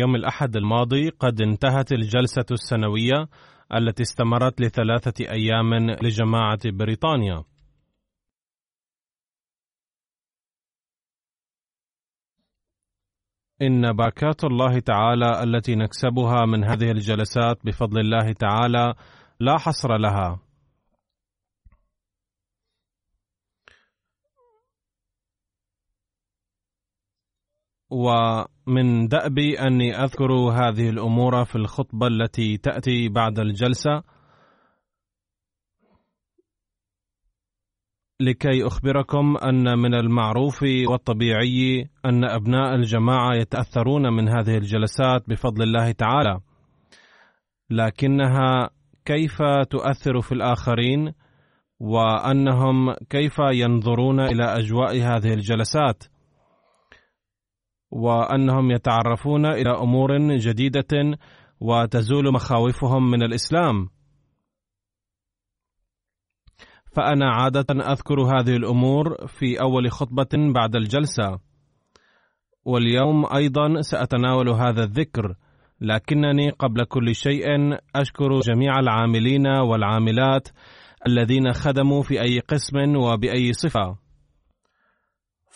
يوم الأحد الماضي قد انتهت الجلسة السنوية التي استمرت لثلاثة أيام لجماعة بريطانيا. إن بركات الله تعالى التي نكسبها من هذه الجلسات بفضل الله تعالى لا حصر لها. ومن دأبي أني أذكر هذه الأمور في الخطبة التي تأتي بعد الجلسة. لكي أخبركم أن من المعروف والطبيعي أن أبناء الجماعة يتأثرون من هذه الجلسات بفضل الله تعالى. لكنها كيف تؤثر في الآخرين؟ وأنهم كيف ينظرون إلى أجواء هذه الجلسات؟ وأنهم يتعرفون إلى أمور جديدة وتزول مخاوفهم من الإسلام. فأنا عادة أذكر هذه الأمور في أول خطبة بعد الجلسة. واليوم أيضا سأتناول هذا الذكر لكنني قبل كل شيء أشكر جميع العاملين والعاملات الذين خدموا في أي قسم وبأي صفة.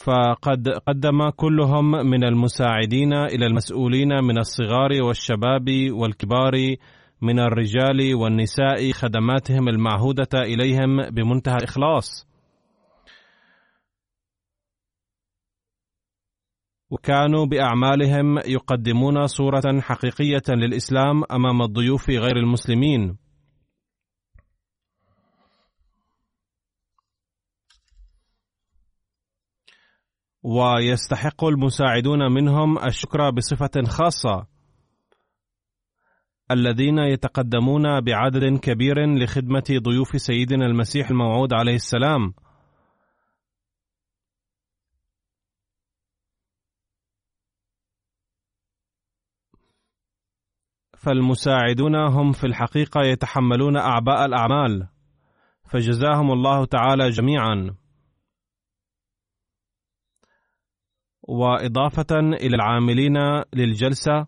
فقد قدم كلهم من المساعدين إلى المسؤولين من الصغار والشباب والكبار من الرجال والنساء خدماتهم المعهودة إليهم بمنتهى الإخلاص. وكانوا بأعمالهم يقدمون صورة حقيقية للإسلام أمام الضيوف غير المسلمين. ويستحق المساعدون منهم الشكر بصفة خاصة. الذين يتقدمون بعدد كبير لخدمة ضيوف سيدنا المسيح الموعود عليه السلام. فالمساعدون هم في الحقيقة يتحملون أعباء الأعمال. فجزاهم الله تعالى جميعا. وإضافة إلى العاملين للجلسة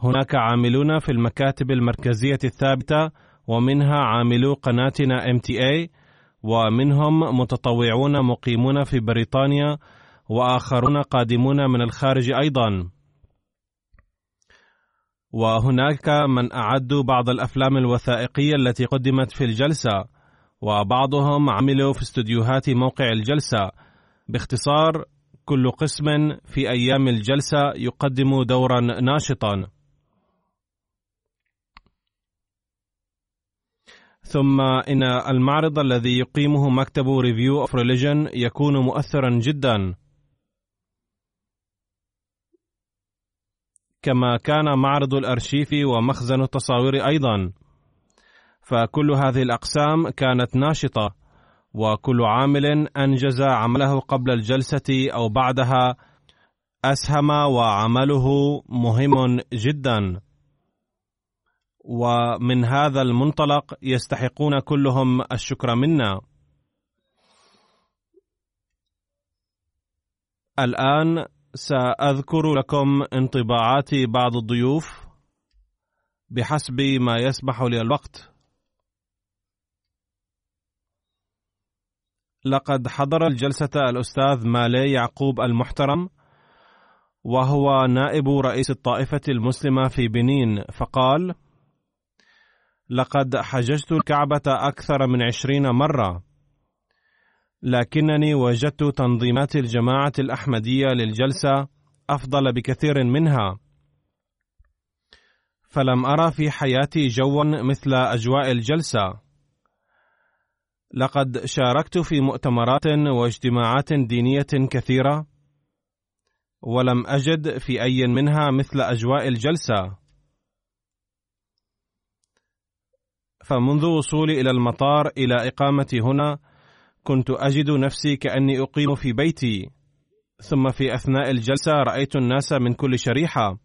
هناك عاملون في المكاتب المركزية الثابتة ومنها عاملو قناتنا MTA ومنهم متطوعون مقيمون في بريطانيا وآخرون قادمون من الخارج أيضا. وهناك من أعدوا بعض الأفلام الوثائقية التي قدمت في الجلسة وبعضهم عملوا في استديوهات موقع الجلسة باختصار كل قسم في أيام الجلسة يقدم دورا ناشطا. ثم إن المعرض الذي يقيمه مكتب Review of Religions يكون مؤثرا جدا. كما كان معرض الأرشيف ومخزن التصاوير أيضا. فكل هذه الأقسام كانت ناشطة. وكل عامل أنجز عمله قبل الجلسة أو بعدها أسهم وعمله مهم جدا. ومن هذا المنطلق يستحقون كلهم الشكر منا. الآن سأذكر لكم انطباعات بعض الضيوف بحسب ما يسمح لي الوقت. لقد حضر الجلسة الأستاذ مالي يعقوب المحترم وهو نائب رئيس الطائفة المسلمة في بنين فقال: لقد حججت الكعبة أكثر من عشرين مرة لكنني وجدت تنظيمات الجماعة الأحمدية للجلسة أفضل بكثير منها فلم أرى في حياتي جوا مثل أجواء الجلسة. لقد شاركت في مؤتمرات واجتماعات دينية كثيرة ولم أجد في أي منها مثل أجواء الجلسة. فمنذ وصولي إلى المطار إلى إقامتي هنا كنت أجد نفسي كأني أقيم في بيتي. ثم في أثناء الجلسة رأيت الناس من كل شريحة.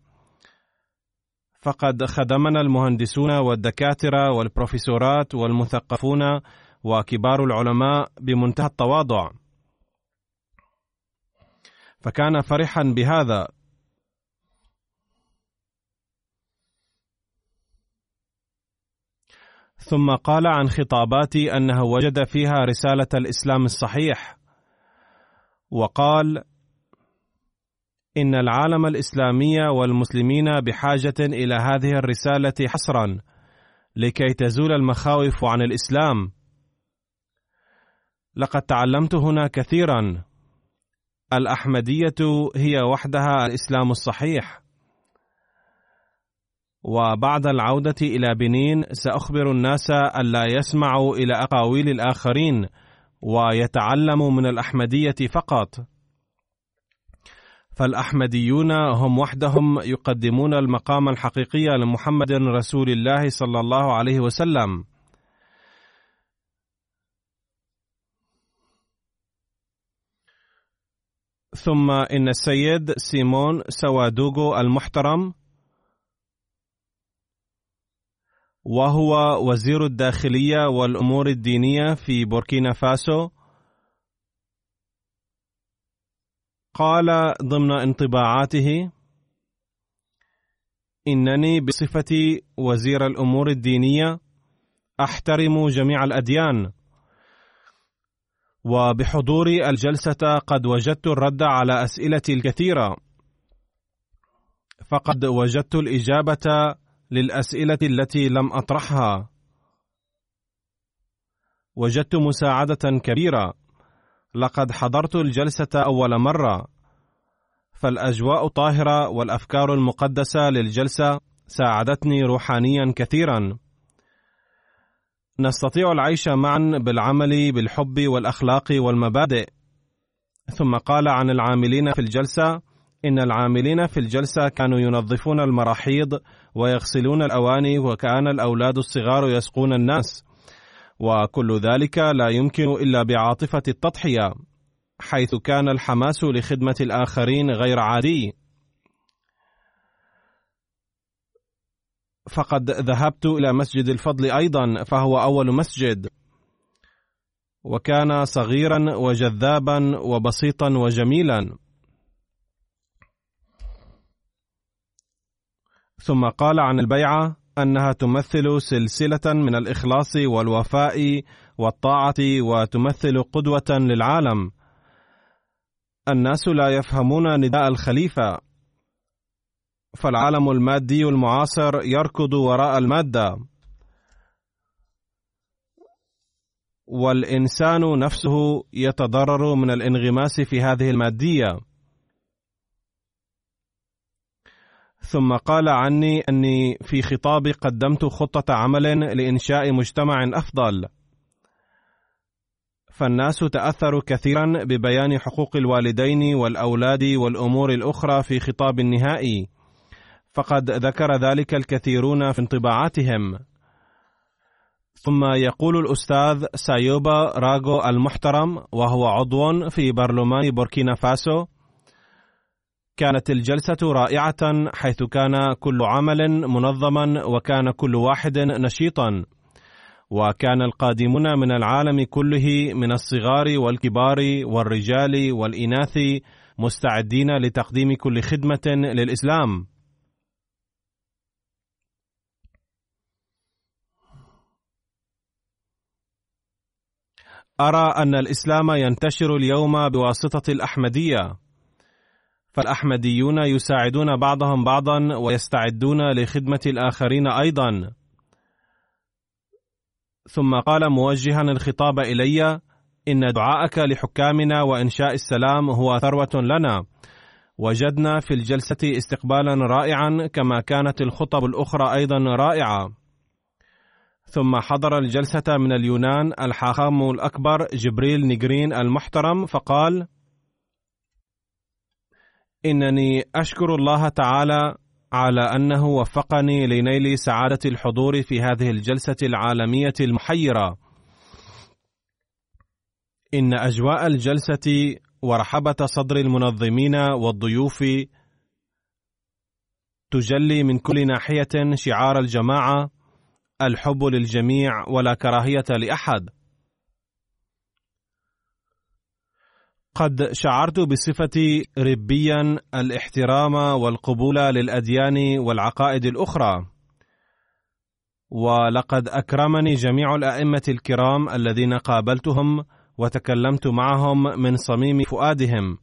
فقد خدمنا المهندسون والدكاترة والبروفيسورات والمثقفون وكبار العلماء بمنتهى التواضع. فكان فرحا بهذا. ثم قال عن خطاباتي أنه وجد فيها رسالة الإسلام الصحيح. وقال إن العالم الإسلامي والمسلمين بحاجة إلى هذه الرسالة حصرا لكي تزول المخاوف عن الإسلام. لقد تعلمت هنا كثيرا. الأحمدية هي وحدها الإسلام الصحيح. وبعد العودة إلى بنين سأخبر الناس ألا يسمعوا إلى أقاويل الآخرين ويتعلموا من الأحمدية فقط. فالأحمديون هم وحدهم يقدمون المقام الحقيقي لمحمد رسول الله صلى الله عليه وسلم. ثم إن السيد سيمون سوادوغو المحترم وهو وزير الداخلية والأمور الدينية في بوركينا فاسو قال ضمن انطباعاته إنني بصفتي وزير الأمور الدينية أحترم جميع الأديان وبحضوري الجلسة قد وجدت الرد على أسئلتي الكثيرة. فقد وجدت الإجابة للأسئلة التي لم أطرحها. وجدت مساعدة كبيرة. لقد حضرت الجلسة أول مرة. فالأجواء طاهرة والأفكار المقدسة للجلسة ساعدتني روحانيا كثيرا. نستطيع العيش معا بالعمل بالحب والأخلاق والمبادئ. ثم قال عن العاملين في الجلسة إن العاملين في الجلسة كانوا ينظفون المراحيض ويغسلون الأواني وكان الأولاد الصغار يسقون الناس. وكل ذلك لا يمكن إلا بعاطفة التضحية حيث كان الحماس لخدمة الآخرين غير عادي. فقد ذهبت إلى مسجد الفضل أيضا فهو أول مسجد. وكان صغيرا وجذابا وبسيطا وجميلا. ثم قال عن البيعة أنها تمثل سلسلة من الإخلاص والوفاء والطاعة وتمثل قدوة للعالم. الناس لا يفهمون نداء الخليفة. فالعالم المادي المعاصر يركض وراء المادة. والإنسان نفسه يتضرر من الانغماس في هذه المادية. ثم قال عني أني في خطابي قدمت خطة عمل لإنشاء مجتمع أفضل. فالناس تأثروا كثيرا ببيان حقوق الوالدين والأولاد والأمور الأخرى في خطاب النهائي. فقد ذكر ذلك الكثيرون في انطباعاتهم. ثم يقول الأستاذ سايوبا راغو المحترم وهو عضو في برلمان بوركينا فاسو كانت الجلسة رائعة حيث كان كل عمل منظما وكان كل واحد نشيطا. وكان القادمون من العالم كله من الصغار والكبار والرجال والإناث مستعدين لتقديم كل خدمة للإسلام. أرى أن الإسلام ينتشر اليوم بواسطة الأحمدية. فالأحمديون يساعدون بعضهم بعضا ويستعدون لخدمة الآخرين أيضا. ثم قال موجها الخطاب إلي إن دعاءك لحكامنا وإنشاء السلام هو ثروة لنا. وجدنا في الجلسة استقبالا رائعا كما كانت الخطب الأخرى أيضا رائعة. ثم حضر الجلسة من اليونان الحاخام الأكبر جبريل نيجرين المحترم فقال: إنني أشكر الله تعالى على أنه وفقني لنيل سعادة الحضور في هذه الجلسة العالمية المحيرة. إن أجواء الجلسة ورحبة صدر المنظمين والضيوف تجلي من كل ناحية شعار الجماعة الحب للجميع ولا كراهية لأحد. قد شعرت بصفتي ربيا الاحترام والقبول للأديان والعقائد الأخرى. ولقد أكرمني جميع الأئمة الكرام الذين قابلتهم وتكلمت معهم من صميم فؤادهم.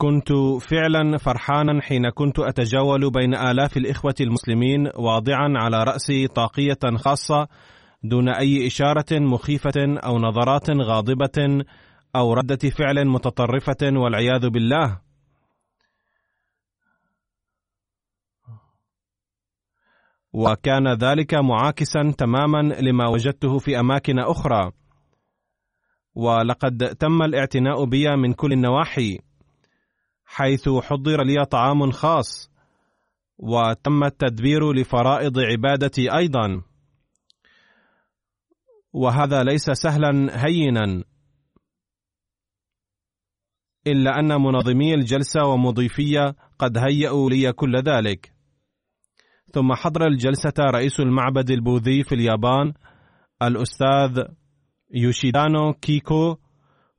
كنت فعلا فرحانا حين كنت أتجول بين آلاف الإخوة المسلمين واضعا على رأسي طاقية خاصة دون أي إشارة مخيفة أو نظرات غاضبة أو ردة فعل متطرفة والعياذ بالله. وكان ذلك معاكسا تماما لما وجدته في أماكن أخرى. ولقد تم الاعتناء بي من كل النواحي. حيث حضر لي طعام خاص وتم التدبير لفرائض عبادتي أيضا. وهذا ليس سهلا هينا. إلا أن منظمي الجلسة ومضيفي قد هيئوا لي كل ذلك. ثم حضر الجلسة رئيس المعبد البوذي في اليابان الأستاذ يوشيدانو كيكو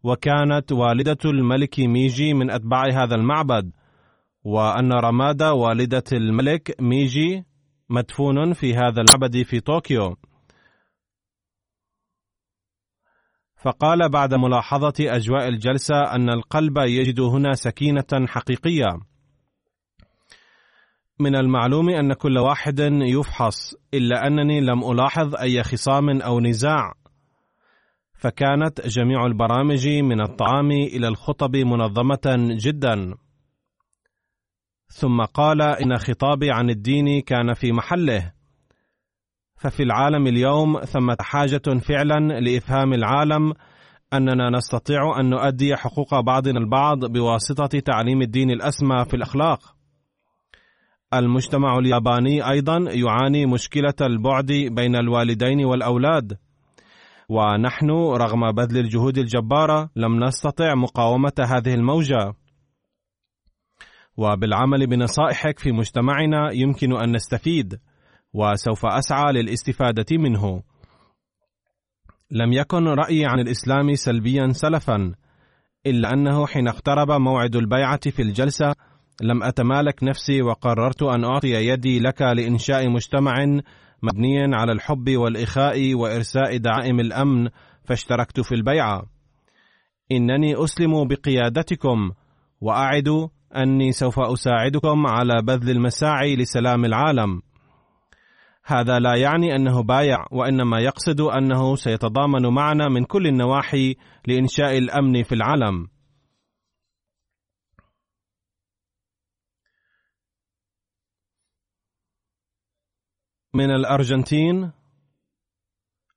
وكانت والدة الملك ميجي من أتباع هذا المعبد وأن رمادا والدة الملك ميجي مدفون في هذا المعبد في طوكيو. فقال بعد ملاحظة أجواء الجلسة أن القلب يجد هنا سكينة حقيقية. من المعلوم أن كل واحد يفحص إلا أنني لم ألاحظ أي خصام أو نزاع. فكانت جميع البرامج من الطعام إلى الخطب منظمة جدا. ثم قال إن خطابي عن الدين كان في محله. ففي العالم اليوم ثمة حاجة فعلا لإفهام العالم أننا نستطيع أن نؤدي حقوق بعضنا البعض بواسطة تعليم الدين الأسمى في الأخلاق. المجتمع الياباني أيضا يعاني مشكلة البعد بين الوالدين والأولاد. ونحن رغم بذل الجهود الجبارة لم نستطع مقاومة هذه الموجة. وبالعمل بنصائحك في مجتمعنا يمكن أن نستفيد وسوف أسعى للاستفادة منه. لم يكن رأيي عن الإسلام سلبيا سلفا إلا أنه حين اقترب موعد البيعة في الجلسة لم أتمالك نفسي وقررت أن أعطي يدي لك لإنشاء مجتمع مبنيا على الحب والإخاء وإرساء دعائم الأمن فاشتركت في البيعه إنني أسلم بقيادتكم وأعد أني سوف أساعدكم على بذل المساعي لسلام العالم. هذا لا يعني أنه بايع وإنما يقصد أنه سيتضامن معنا من كل النواحي لإنشاء الأمن في العالم. من الأرجنتين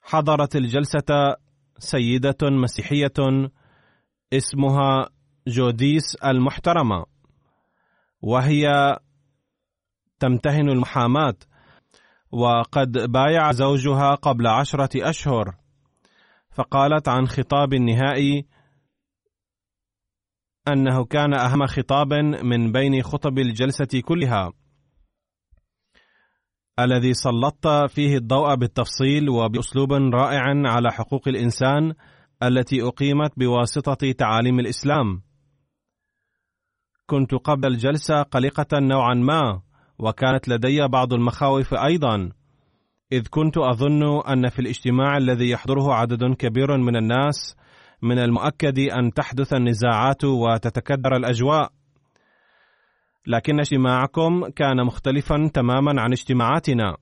حضرت الجلسة سيدة مسيحية اسمها جوديس المحترمة وهي تمتهن المحاماة وقد بايع زوجها قبل عشرة أشهر فقالت عن خطاب النهائي أنه كان أهم خطاب من بين خطب الجلسة كلها. الذي سلطت فيه الضوء بالتفصيل وبأسلوب رائع على حقوق الإنسان التي أقيمت بواسطة تعاليم الإسلام. كنت قبل الجلسة قلقة نوعا ما وكانت لدي بعض المخاوف أيضا إذ كنت أظن أن في الاجتماع الذي يحضره عدد كبير من الناس من المؤكد أن تحدث النزاعات وتتكدر الأجواء. لكن اجتماعكم كان مختلفا تماما عن اجتماعاتنا.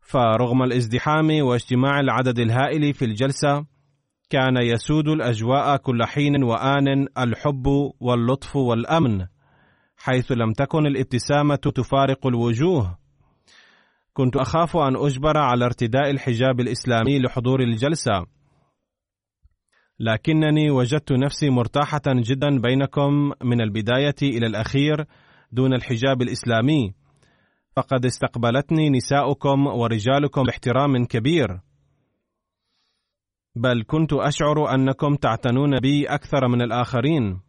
فرغم الازدحام واجتماع العدد الهائل في الجلسة كان يسود الأجواء كل حين وآن الحب واللطف والأمن حيث لم تكن الابتسامة تفارق الوجوه. كنت أخاف أن أجبر على ارتداء الحجاب الإسلامي لحضور الجلسة. لكنني وجدت نفسي مرتاحة جدا بينكم من البداية إلى الأخير دون الحجاب الإسلامي. فقد استقبلتني نساؤكم ورجالكم باحترام كبير. بل كنت أشعر أنكم تعتنون بي أكثر من الآخرين.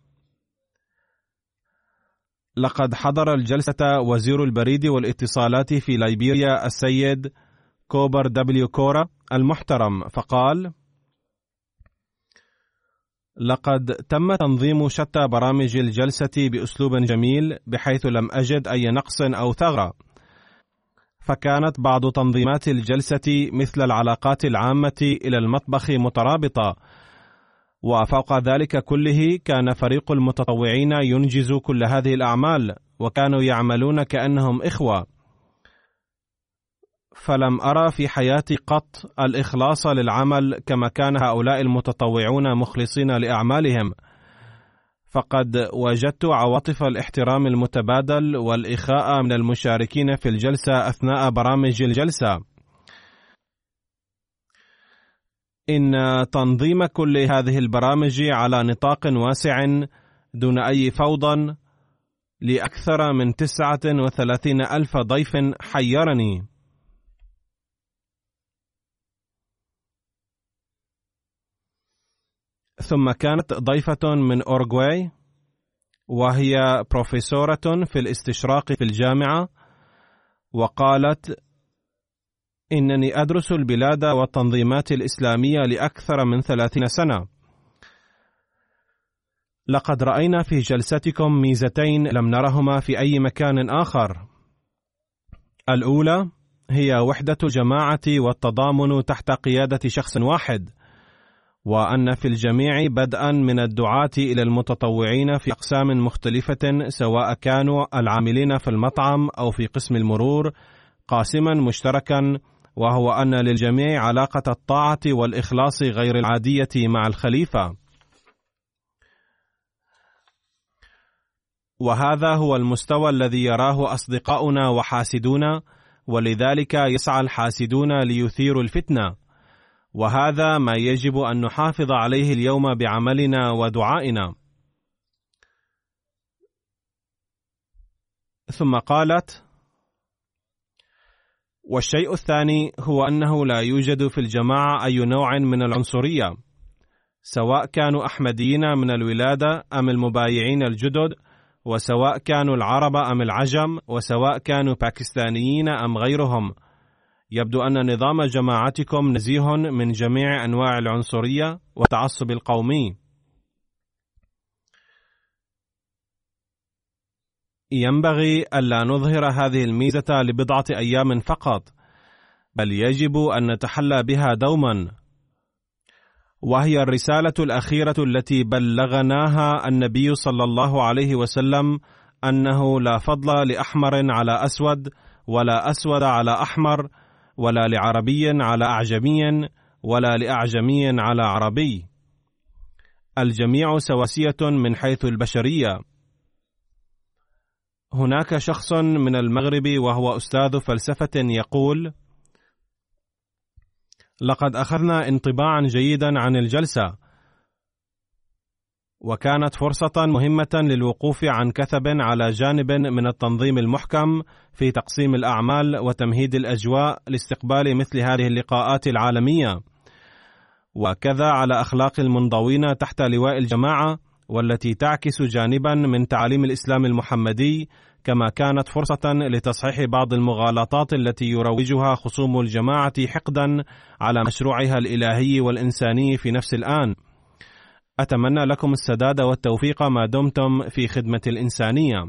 لقد حضر الجلسة وزير البريد والاتصالات في ليبيريا السيد كوبر دبليو كورا المحترم فقال لقد تم تنظيم شتى برامج الجلسة بأسلوب جميل بحيث لم أجد أي نقص أو ثغرة. فكانت بعض تنظيمات الجلسة مثل العلاقات العامة إلى المطبخ مترابطة. وفوق ذلك كله كان فريق المتطوعين ينجز كل هذه الأعمال وكانوا يعملون كأنهم إخوة. فلم أرى في حياتي قط الإخلاص للعمل كما كان هؤلاء المتطوعون مخلصين لأعمالهم. فقد وجدت عواطف الاحترام المتبادل والإخاء من المشاركين في الجلسة أثناء برامج الجلسة. إن تنظيم كل هذه البرامج على نطاق واسع دون أي فوضى لأكثر من تسعة وثلاثين ألف ضيف حيرني. ثم كانت ضيفة من أورغواي وهي بروفيسورة في الاستشراق في الجامعة وقالت إنني أدرس البلاد والتنظيمات الإسلامية لأكثر من ثلاثين سنة. لقد رأينا في جلستكم ميزتين لم نرهما في أي مكان آخر. الأولى هي وحدة الجماعة والتضامن تحت قيادة شخص واحد. وأن في الجميع بدءا من الدعاة إلى المتطوعين في أقسام مختلفة سواء كانوا العاملين في المطعم أو في قسم المرور قاسما مشتركا وهو أن للجميع علاقة الطاعة والإخلاص غير العادية مع الخليفة. وهذا هو المستوى الذي يراه أصدقاؤنا وحاسدونا ولذلك يسعى الحاسدون ليثيروا الفتنة وهذا ما يجب أن نحافظ عليه اليوم بعملنا ودعائنا. ثم قالت والشيء الثاني هو أنه لا يوجد في الجماعة أي نوع من العنصرية سواء كانوا أحمديين من الولادة أم المبايعين الجدد وسواء كانوا العرب أم العجم وسواء كانوا باكستانيين أم غيرهم. يبدو أن نظام جماعتكم نزيه من جميع أنواع العنصرية والتعصب القومي. ينبغي ألا نظهر هذه الميزة لبضعة أيام فقط، بل يجب أن نتحلى بها دوما. وهي الرسالة الأخيرة التي بلغناها النبي صلى الله عليه وسلم أنه لا فضل لأحمر على أسود ولا أسود على أحمر ولا لعربي على أعجمي ولا لأعجمي على عربي. الجميع سواسية من حيث البشرية. هناك شخص من المغرب وهو أستاذ فلسفة يقول لقد أخذنا انطباعا جيدا عن الجلسة وكانت فرصة مهمة للوقوف عن كثب على جانب من التنظيم المحكم في تقسيم الأعمال وتمهيد الأجواء لاستقبال مثل هذه اللقاءات العالمية وكذا على أخلاق المنضوين تحت لواء الجماعة والتي تعكس جانبا من تعاليم الإسلام المحمدي كما كانت فرصة لتصحيح بعض المغالطات التي يروجها خصوم الجماعة حقدا على مشروعها الإلهي والإنساني في نفس الآن. أتمنى لكم السداد والتوفيق ما دمتم في خدمة الإنسانية.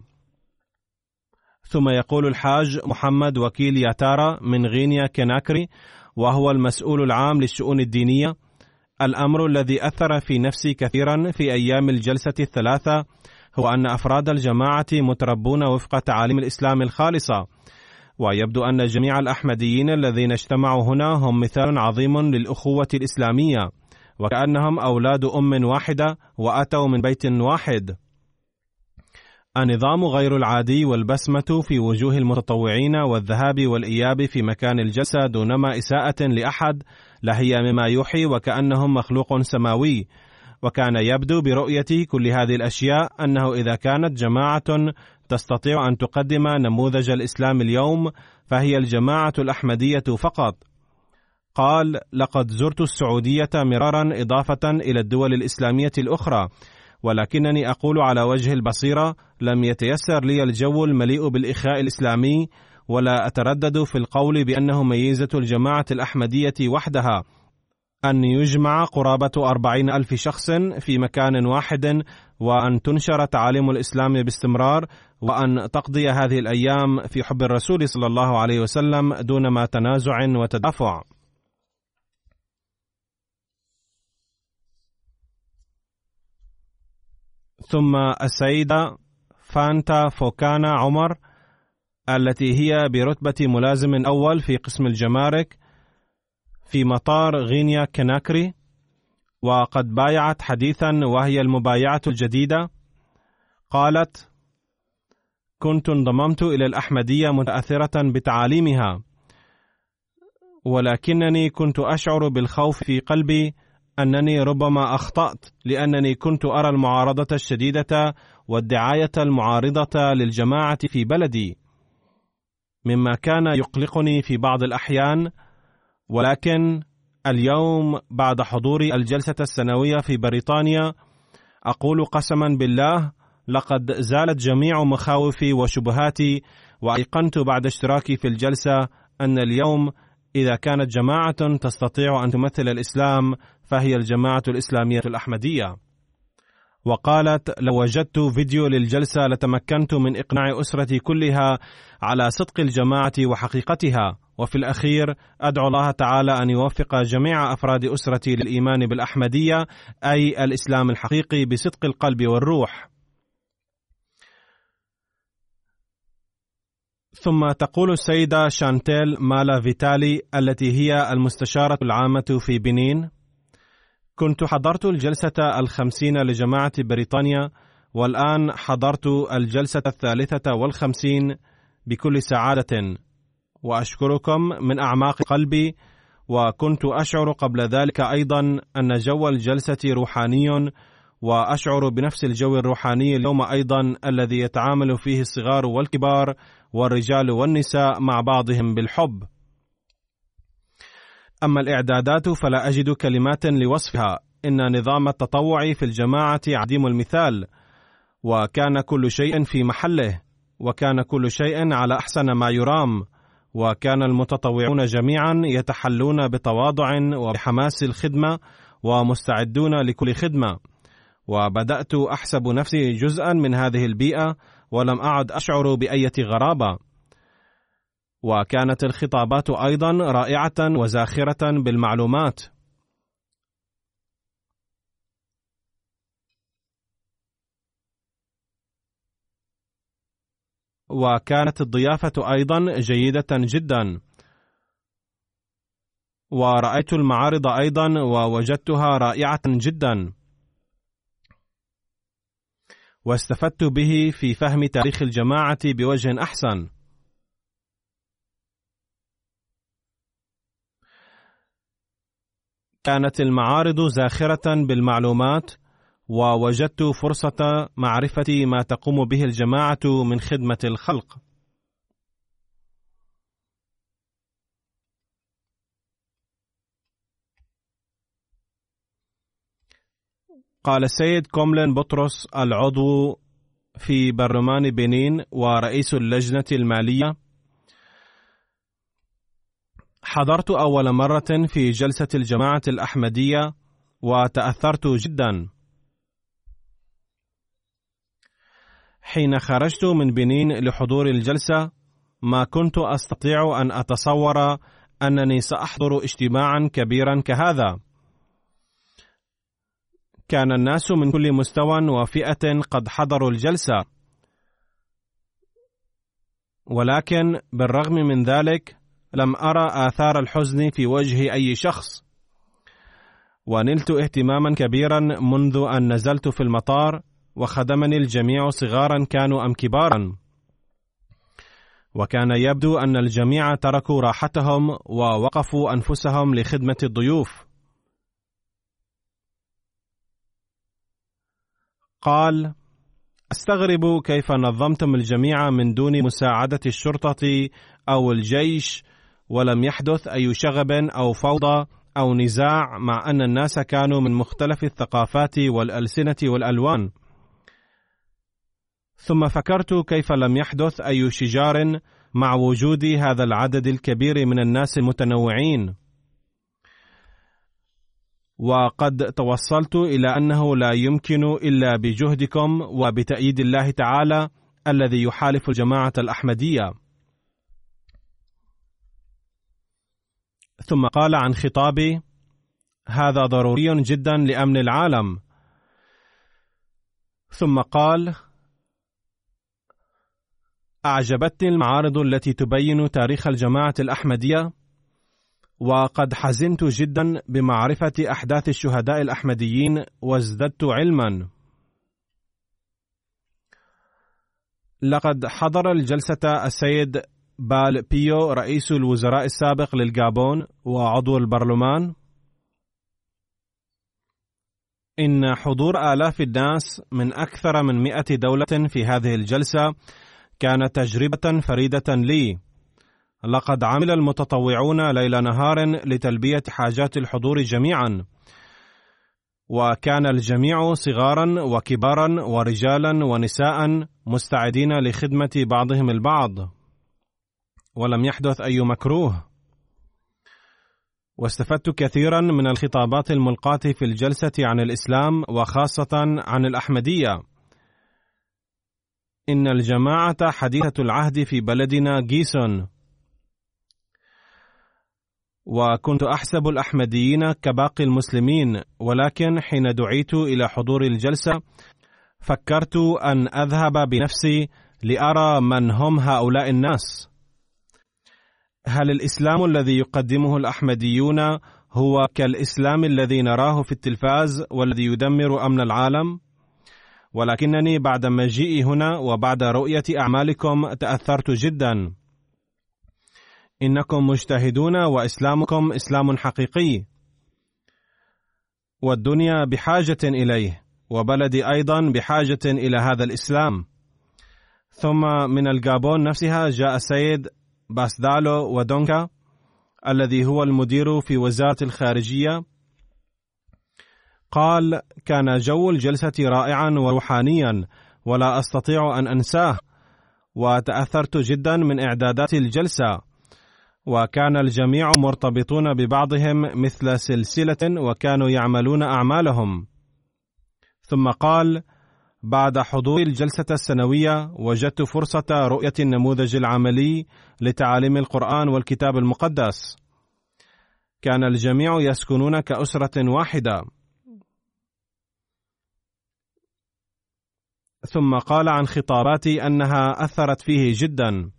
ثم يقول الحاج محمد وكيل ياتارا من غينيا كناكري وهو المسؤول العام للشؤون الدينية الأمر الذي أثر في نفسي كثيرا في أيام الجلسة الثلاثة هو أن أفراد الجماعة متربون وفق تعاليم الإسلام الخالصة ويبدو أن جميع الأحمديين الذين اجتمعوا هنا هم مثال عظيم للأخوة الإسلامية وكأنهم أولاد أم واحدة وأتوا من بيت واحد. النظام غير العادي والبسمة في وجوه المتطوعين والذهاب والإياب في مكان الجلسة دونما إساءة لأحد لهي مما يوحي وكأنهم مخلوق سماوي. وكان يبدو برؤية كل هذه الأشياء أنه إذا كانت جماعة تستطيع أن تقدم نموذج الإسلام اليوم فهي الجماعة الأحمدية فقط. قال لقد زرت السعودية مرارا إضافة إلى الدول الإسلامية الأخرى ولكنني أقول على وجه البصيرة لم يتيسر لي الجو المليء بالإخاء الإسلامي ولا أتردد في القول بأنه ميزة الجماعة الأحمدية وحدها. أن يجمع قرابة أربعين ألف شخص في مكان واحد وأن تنشر تعاليم الإسلام باستمرار وأن تقضي هذه الأيام في حب الرسول صلى الله عليه وسلم دون ما تنازع وتدافع. ثم السيدة فانتا فوكانا عمر التي هي برتبة ملازم أول في قسم الجمارك في مطار غينيا كناكري. وقد بايعت حديثا وهي المبايعة الجديدة. قالت كنت انضممت إلى الأحمدية متأثرة بتعاليمها ولكنني كنت أشعر بالخوف في قلبي أنني ربما أخطأت لأنني كنت أرى المعارضة الشديدة والدعاية المعارضة للجماعة في بلدي. مما كان يقلقني في بعض الأحيان ولكن اليوم بعد حضوري الجلسة السنوية في بريطانيا أقول قسما بالله لقد زالت جميع مخاوفي وشبهاتي وأيقنت بعد اشتراكي في الجلسة أن اليوم إذا كانت جماعة تستطيع أن تمثل الإسلام فهي الجماعة الإسلامية الأحمدية. وقالت: لو وجدت فيديو للجلسة لتمكنت من إقناع أسرتي كلها على صدق الجماعة وحقيقتها، وفي الأخير أدعو الله تعالى أن يوفق جميع أفراد أسرتي للإيمان بالأحمدية أي الإسلام الحقيقي بصدق القلب والروح. ثم تقول السيدة شانتيل مالا فيتالي التي هي المستشارة العامة في بنين كنت حضرت الجلسة الخمسين لجماعة بريطانيا والآن حضرت الجلسة الثالثة والخمسين بكل سعادة. وأشكركم من أعماق قلبي وكنت أشعر قبل ذلك أيضا أن جو الجلسة روحاني وأشعر بنفس الجو الروحاني اليوم أيضا الذي يتعامل فيه الصغار والكبار والرجال والنساء مع بعضهم بالحب. أما الإعدادات فلا أجد كلمات لوصفها. إن نظام التطوع في الجماعة عديم المثال وكان كل شيء في محله وكان كل شيء على أحسن ما يرام وكان المتطوعون جميعا يتحلون بتواضع وبحماس الخدمة ومستعدون لكل خدمة. وبدأت أحسب نفسي جزءا من هذه البيئة ولم أعد أشعر بأية غرابة. وكانت الخطابات أيضا رائعة وزاخرة بالمعلومات. وكانت الضيافة أيضا جيدة جدا. ورأيت المعارض أيضا ووجدتها رائعة جدا. واستفدت به في فهم تاريخ الجماعة بوجه أحسن. كانت المعارض زاخرة بالمعلومات ووجدت فرصة معرفة ما تقوم به الجماعة من خدمة الخلق. قال السيد كوملين بطرس العضو في برلمان بنين ورئيس اللجنة المالية حضرت أول مرة في جلسة الجماعة الأحمدية وتأثرت جدا. حين خرجت من بنين لحضور الجلسة ما كنت أستطيع أن أتصور أنني سأحضر اجتماعا كبيرا كهذا. كان الناس من كل مستوى وفئة قد حضروا الجلسة. ولكن بالرغم من ذلك لم أرى آثار الحزن في وجه أي شخص. ونلت اهتماما كبيرا منذ أن نزلت في المطار وخدمني الجميع صغارا كانوا أم كبارا. وكان يبدو أن الجميع تركوا راحتهم ووقفوا أنفسهم لخدمة الضيوف. قال أستغرب كيف نظمتم الجميع من دون مساعدة الشرطة أو الجيش ولم يحدث أي شغب أو فوضى أو نزاع مع أن الناس كانوا من مختلف الثقافات والألسنة والألوان. ثم فكرت كيف لم يحدث أي شجار مع وجود هذا العدد الكبير من الناس المتنوعين. وقد توصلت إلى أنه لا يمكن إلا بجهدكم وبتأييد الله تعالى الذي يحالف الجماعة الأحمدية. ثم قال عن خطابي هذا ضروري جدا لأمن العالم. ثم قال أعجبتني المعارض التي تبين تاريخ الجماعة الأحمدية وقد حزنت جدا بمعرفة أحداث الشهداء الأحمديين وازددت علما. لقد حضر الجلسة السيد بال بيو رئيس الوزراء السابق للجابون وعضو البرلمان. إن حضور آلاف الناس من أكثر من مئة دولة في هذه الجلسة كانت تجربة فريدة لي. لقد عمل المتطوعون ليل نهار لتلبية حاجات الحضور جميعا. وكان الجميع صغارا وكبارا ورجالا ونساء مستعدين لخدمة بعضهم البعض. ولم يحدث أي مكروه. واستفدت كثيرا من الخطابات الملقاة في الجلسة عن الإسلام وخاصة عن الأحمدية. إن الجماعة حديثة العهد في بلدنا جيسون. وكنت أحسب الأحمديين كباقي المسلمين ولكن حين دعيت إلى حضور الجلسة فكرت أن أذهب بنفسي لأرى من هم هؤلاء الناس. هل الإسلام الذي يقدمه الأحمديون هو كالإسلام الذي نراه في التلفاز والذي يدمر أمن العالم؟ ولكنني بعد مجيئي هنا وبعد رؤية أعمالكم تأثرت جدا. إنكم مجتهدون وإسلامكم إسلام حقيقي. والدنيا بحاجة إليه وبلدي أيضا بحاجة إلى هذا الإسلام. ثم من الجابون نفسها جاء السيد باسدالو ودونكا الذي هو المدير في وزارة الخارجية قال كان جو الجلسة رائعا وروحانيا ولا أستطيع أن أنساه وتأثرت جدا من إعدادات الجلسة وكان الجميع مرتبطون ببعضهم مثل سلسلة وكانوا يعملون أعمالهم. ثم قال بعد حضور الجلسة السنوية وجدت فرصة رؤية النموذج العملي لتعاليم القرآن والكتاب المقدس. كان الجميع يسكنون كأسرة واحدة. ثم قال عن خطاباتي أنها أثرت فيه جدا.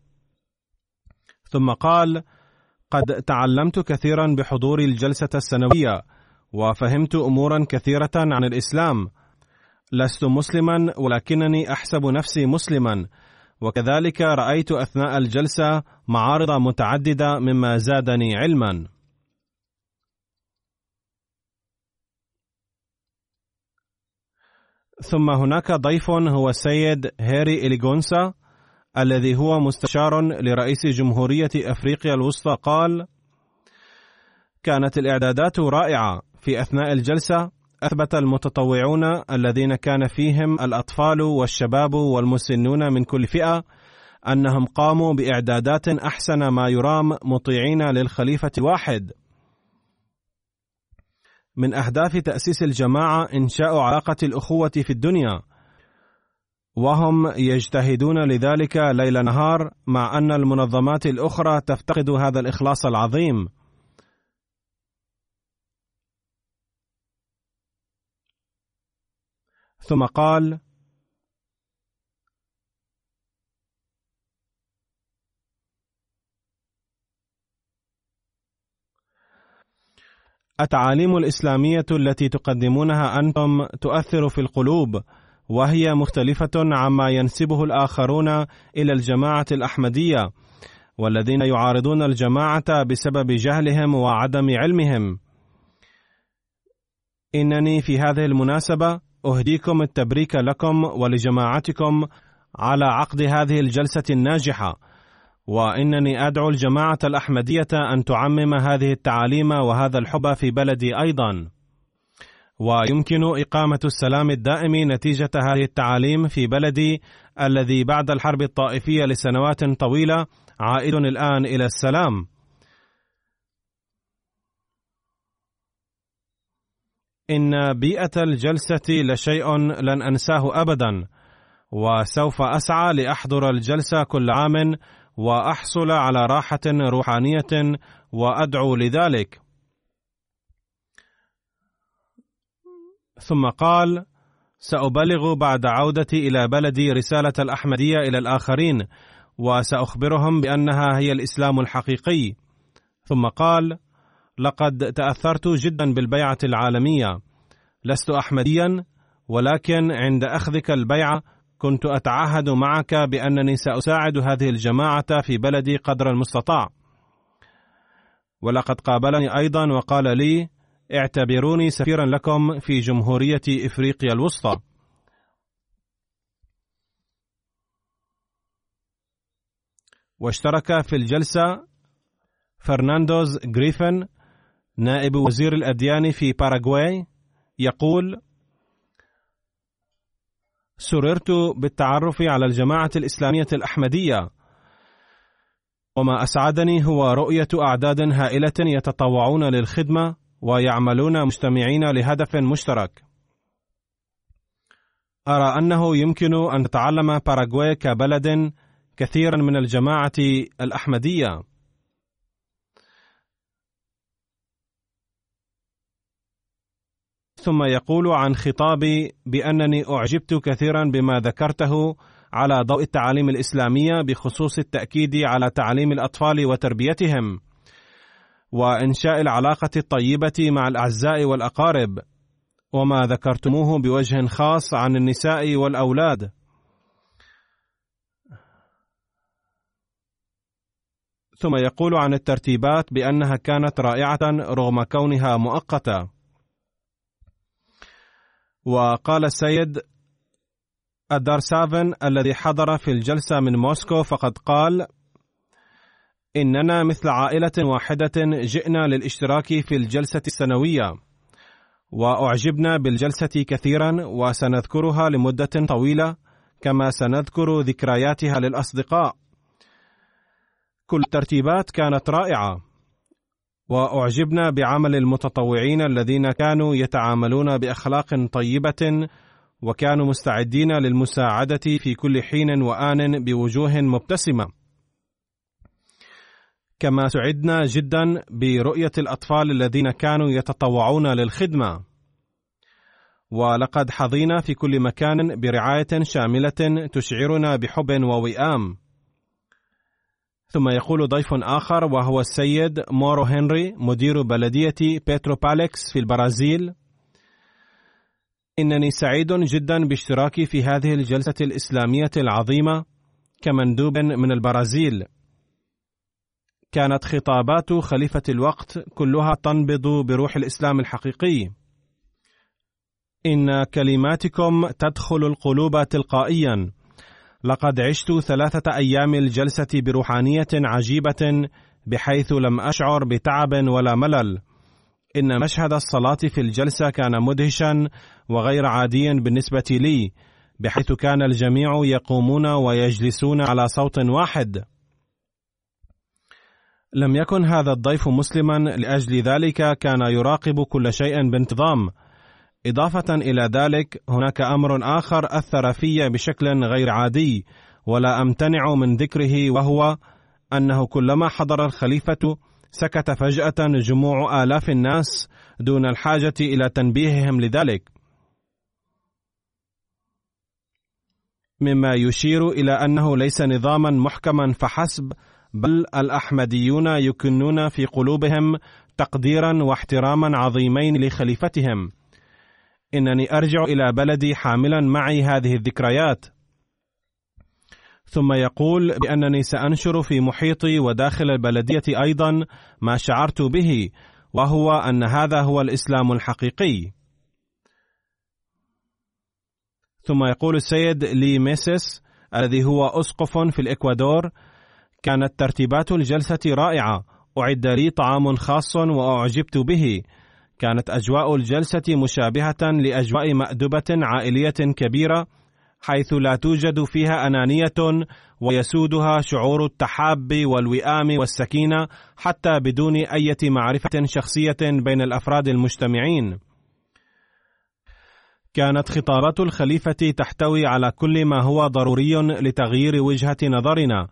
ثم قال قد تعلمت كثيرا بحضور الجلسة السنوية وفهمت امورا كثيرة عن الإسلام لست مسلما ولكنني أحسب نفسي مسلما. وكذلك رأيت أثناء الجلسة معارض متعددة مما زادني علما. ثم هناك ضيف هو السيد هيري إليغونسا الذي هو مستشار لرئيس جمهورية أفريقيا الوسطى قال كانت الإعدادات رائعة في أثناء الجلسة أثبت المتطوعون الذين كان فيهم الأطفال والشباب والمسنون من كل فئة أنهم قاموا بإعدادات أحسن ما يرام مطيعين للخليفة الواحد من أهداف تأسيس الجماعة إنشاء علاقة الأخوة في الدنيا. وهم يجتهدون لذلك ليل نهار مع أن المنظمات الأخرى تفتقد هذا الإخلاص العظيم. ثم قال التعاليم الإسلامية التي تقدمونها أنتم تؤثر في القلوب وهي مختلفة عما ينسبه الآخرون إلى الجماعة الأحمدية والذين يعارضون الجماعة بسبب جهلهم وعدم علمهم. إنني في هذه المناسبة أهديكم التبريك لكم ولجماعتكم على عقد هذه الجلسة الناجحة. وإنني أدعو الجماعة الأحمدية أن تعمم هذه التعاليم وهذا الحب في بلدي أيضا. ويمكن إقامة السلام الدائم نتيجة هذه التعاليم في بلدي الذي بعد الحرب الطائفية لسنوات طويلة. عائد الآن إلى السلام. إن بيئة الجلسة لشيء لن أنساه ابدا وسوف أسعى لأحضر الجلسة كل عام وأحصل على راحة روحانية وأدعو لذلك. ثم قال سأبلغ بعد عودتي إلى بلدي رسالة الأحمدية إلى الآخرين وسأخبرهم بأنها هي الإسلام الحقيقي. ثم قال لقد تأثرت جدا بالبيعة العالمية. لست احمديا ولكن عند أخذك البيعة كنت أتعهد معك بأنني سأساعد هذه الجماعة في بلدي قدر المستطاع. ولقد قابلني أيضا وقال لي اعتبروني سفيرا لكم في جمهورية إفريقيا الوسطى. واشترك في الجلسة فرناندوز غريفن نائب وزير الأديان في باراغواي يقول سررت بالتعرف على الجماعة الإسلامية الأحمدية وما أسعدني هو رؤية أعداد هائلة يتطوعون للخدمة ويعملون مجتمعين لهدف مشترك. أرى أنه يمكن أن تتعلم باراغواي كبلد كثيرا من الجماعة الأحمدية. ثم يقول عن خطابي بأنني أعجبت كثيرا بما ذكرته على ضوء التعاليم الإسلامية بخصوص التأكيد على تعليم الأطفال وتربيتهم وإنشاء العلاقة الطيبة مع الأعزاء والأقارب وما ذكرتموه بوجه خاص عن النساء والأولاد. ثم يقول عن الترتيبات بأنها كانت رائعة رغم كونها مؤقتة. وقال السيد الدارسافن الذي حضر في الجلسة من موسكو فقد قال إننا مثل عائلة واحدة جئنا للاشتراك في الجلسة السنوية وأعجبنا بالجلسة كثيرا وسنذكرها لمدة طويلة كما سنذكر ذكرياتها للأصدقاء. كل الترتيبات كانت رائعة. وأعجبنا بعمل المتطوعين الذين كانوا يتعاملون بأخلاق طيبة وكانوا مستعدين للمساعدة في كل حين وآن بوجوه مبتسمة. كما سعدنا جدا برؤية الأطفال الذين كانوا يتطوعون للخدمة. ولقد حظينا في كل مكان برعاية شاملة تشعرنا بحب ووئام. ثم يقول ضيف آخر وهو السيد مورو هنري مدير بلدية بيتروبوليس في البرازيل. إنني سعيد جدا باشتراكي في هذه الجلسة الإسلامية العظيمة كمندوب من البرازيل. كانت خطابات خليفة الوقت كلها تنبض بروح الإسلام الحقيقي. إن كلماتكم تدخل القلوب تلقائيا. لقد عشت ثلاثة أيام الجلسة بروحانية عجيبة بحيث لم أشعر بتعب ولا ملل. إن مشهد الصلاة في الجلسة كان مدهشا وغير عاديا بالنسبة لي بحيث كان الجميع يقومون ويجلسون على صوت واحد. لم يكن هذا الضيف مسلما لأجل ذلك كان يراقب كل شيء بانتظام. إضافة إلى ذلك هناك أمر آخر أثر في بشكل غير عادي ولا أمتنع من ذكره وهو أنه كلما حضر الخليفة سكت فجأة جموع آلاف الناس دون الحاجة إلى تنبيههم لذلك. مما يشير إلى أنه ليس نظاما محكما فحسب بل الأحمديون يكنون في قلوبهم تقديرا واحتراما عظيمين لخليفتهم. إنني أرجع إلى بلدي حاملا معي هذه الذكريات. ثم يقول بأنني سأنشر في محيطي وداخل البلدية أيضا ما شعرت به وهو أن هذا هو الإسلام الحقيقي. ثم يقول السيد لي ميسيس الذي هو أسقف في الإكوادور كانت ترتيبات الجلسة رائعة أعد لي طعام خاص وأعجبت به. كانت أجواء الجلسة مشابهة لأجواء مأدبة عائلية كبيرة حيث لا توجد فيها أنانية ويسودها شعور التحاب والوئام والسكينة حتى بدون أي معرفة شخصية بين الأفراد المجتمعين. كانت خطابات الخليفة تحتوي على كل ما هو ضروري لتغيير وجهة نظرنا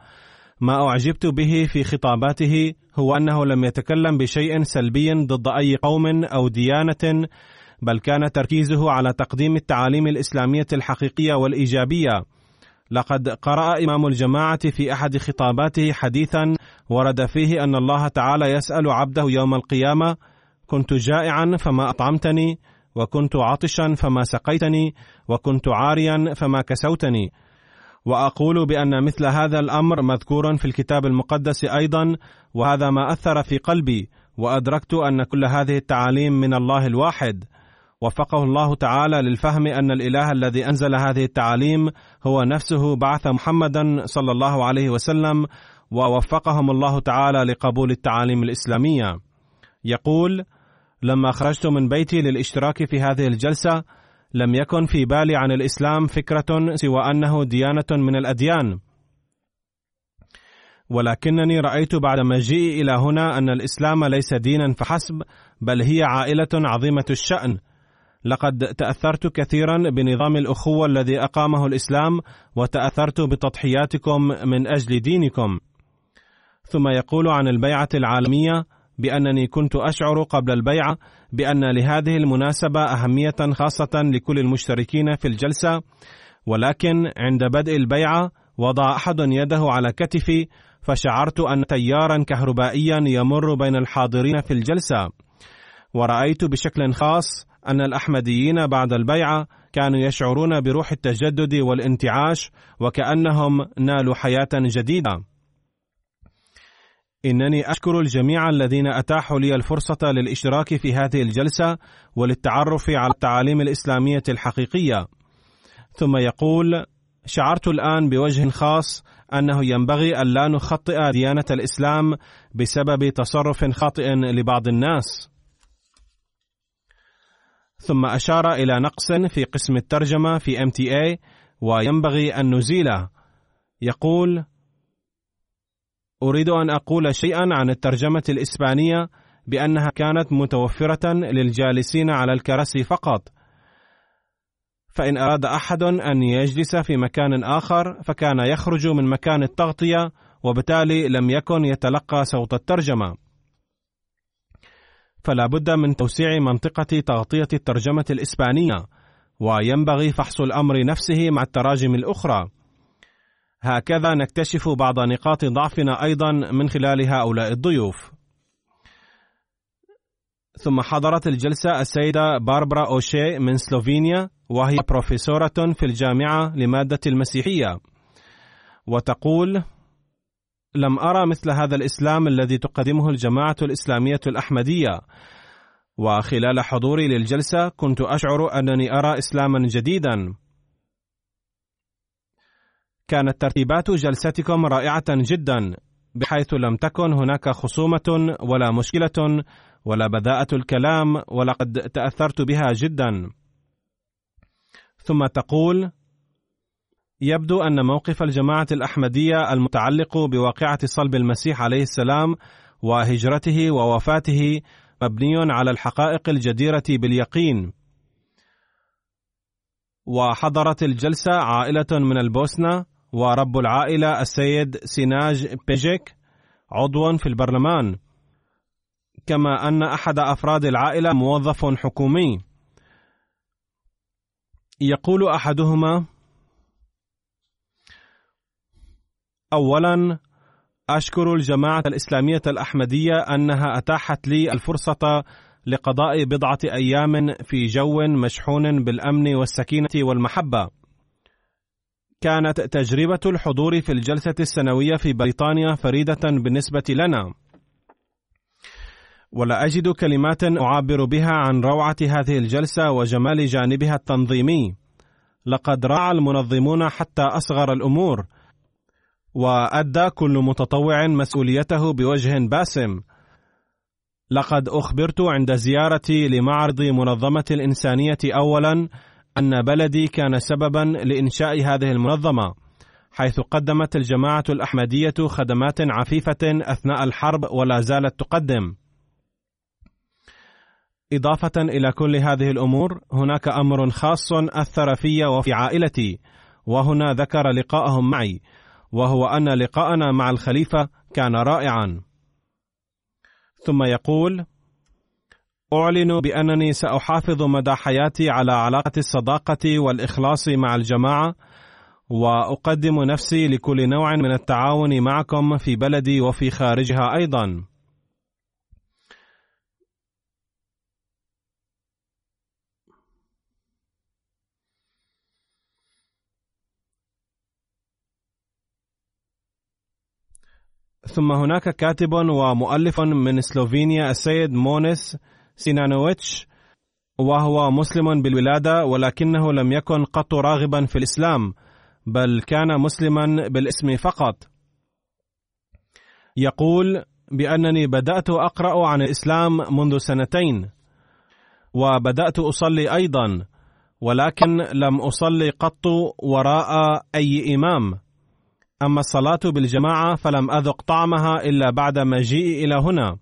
ما أعجبت به في خطاباته هو أنه لم يتكلم بشيء سلبي ضد أي قوم أو ديانة بل كان تركيزه على تقديم التعاليم الإسلامية الحقيقية والإيجابية. لقد قرأ إمام الجماعة في أحد خطاباته حديثا ورد فيه أن الله تعالى يسأل عبده يوم القيامة كنت جائعا فما أطعمتني وكنت عطشا فما سقيتني وكنت عاريا فما كسوتني. وأقول بأن مثل هذا الأمر مذكور في الكتاب المقدس أيضا وهذا ما أثر في قلبي وأدركت أن كل هذه التعاليم من الله الواحد. وفقه الله تعالى للفهم أن الإله الذي أنزل هذه التعاليم هو نفسه بعث محمدا صلى الله عليه وسلم ووفقهم الله تعالى لقبول التعاليم الإسلامية. يقول لما خرجت من بيتي للإشتراك في هذه الجلسة لم يكن في بالي عن الإسلام فكرة سوى أنه ديانة من الأديان. ولكنني رأيت بعد مجيئي إلى هنا أن الإسلام ليس دينا فحسب بل هي عائلة عظيمة الشأن. لقد تأثرت كثيرا بنظام الأخوة الذي أقامه الإسلام وتأثرت بتضحياتكم من أجل دينكم. ثم يقول عن البيعة العالمية بأنني كنت أشعر قبل البيعه بأن لهذه المناسبة أهمية خاصة لكل المشتركين في الجلسة ولكن عند بدء البيعه وضع أحد يده على كتفي فشعرت أن تيارا كهربائيا يمر بين الحاضرين في الجلسة. ورأيت بشكل خاص أن الأحمديين بعد البيعه كانوا يشعرون بروح التجدد والانتعاش وكأنهم نالوا حياة جديدة. إنني أشكر الجميع الذين أتاحوا لي الفرصة للاشتراك في هذه الجلسة وللتعرف على التعاليم الإسلامية الحقيقية. ثم يقول شعرت الآن بوجه خاص أنه ينبغي الا نخطئ ديانة الإسلام بسبب تصرف خاطئ لبعض الناس. ثم أشار إلى نقص في قسم الترجمة في MTA وينبغي أن نزيله. يقول أريد أن أقول شيئا عن الترجمة الإسبانية بأنها كانت متوفرة للجالسين على الكراسي فقط. فإن أراد أحد أن يجلس في مكان آخر فكان يخرج من مكان التغطية وبالتالي لم يكن يتلقى صوت الترجمة. فلا بد من توسيع منطقة تغطية الترجمة الإسبانية وينبغي فحص الأمر نفسه مع التراجم الأخرى. هكذا نكتشف بعض نقاط ضعفنا أيضا من خلال هؤلاء الضيوف. ثم حضرت الجلسة السيدة باربرا أوشي من سلوفينيا وهي بروفيسورة في الجامعة لمادة المسيحية. وتقول لم أرى مثل هذا الإسلام الذي تقدمه الجماعة الإسلامية الأحمدية. وخلال حضوري للجلسة كنت أشعر أنني أرى إسلاما جديدا. كانت ترتيبات جلستكم رائعة جدا بحيث لم تكن هناك خصومة ولا مشكلة ولا بذاءة الكلام ولقد تأثرت بها جدا ثم تقول يبدو أن موقف الجماعة الأحمدية المتعلق بواقعة صلب المسيح عليه السلام وهجرته ووفاته مبني على الحقائق الجديرة باليقين. وحضرت الجلسة عائلة من البوسنة ورب العائلة السيد سيناج بيجيك عضو في البرلمان كما أن أحد أفراد العائلة موظف حكومي يقول أحدهما أولا أشكر الجماعة الإسلامية الأحمدية أنها أتاحت لي الفرصة لقضاء بضعة أيام في جو مشحون بالأمن والسكينة والمحبة. كانت تجربة الحضور في الجلسة السنوية في بريطانيا فريدة بالنسبة لنا. ولا أجد كلمات أعبر بها عن روعة هذه الجلسة وجمال جانبها التنظيمي. لقد راعى المنظمون حتى أصغر الأمور، وأدى كل متطوع مسؤوليته بوجه باسم. لقد أخبرت عند زيارتي لمعرض منظمة الإنسانية أولاً أن بلدي كان سببا لإنشاء هذه المنظمة، حيث قدمت الجماعة الأحمدية خدمات عفيفة أثناء الحرب ولا زالت تقدم. إضافة إلى كل هذه الأمور، هناك أمر خاص أثر في وفي عائلتي، وهنا ذكر لقاءهم معي، وهو أن لقاءنا مع الخليفة كان رائعا. ثم يقول: أعلن بأنني سأحافظ مدى حياتي على علاقة الصداقة والإخلاص مع الجماعة، وأقدم نفسي لكل نوع من التعاون معكم في بلدي وفي خارجها أيضا. ثم هناك كاتب ومؤلف من سلوفينيا السيد مونس سينانويتش وهو مسلم بالولادة ولكنه لم يكن قط راغبا في الإسلام بل كان مسلما بالاسم فقط. يقول بأنني بدأت أقرأ عن الإسلام منذ سنتين وبدأت أصلي أيضا ولكن لم أصلي قط وراء أي إمام. أما الصلاة بالجماعة فلم أذق طعمها إلا بعد مجيئي إلى هنا.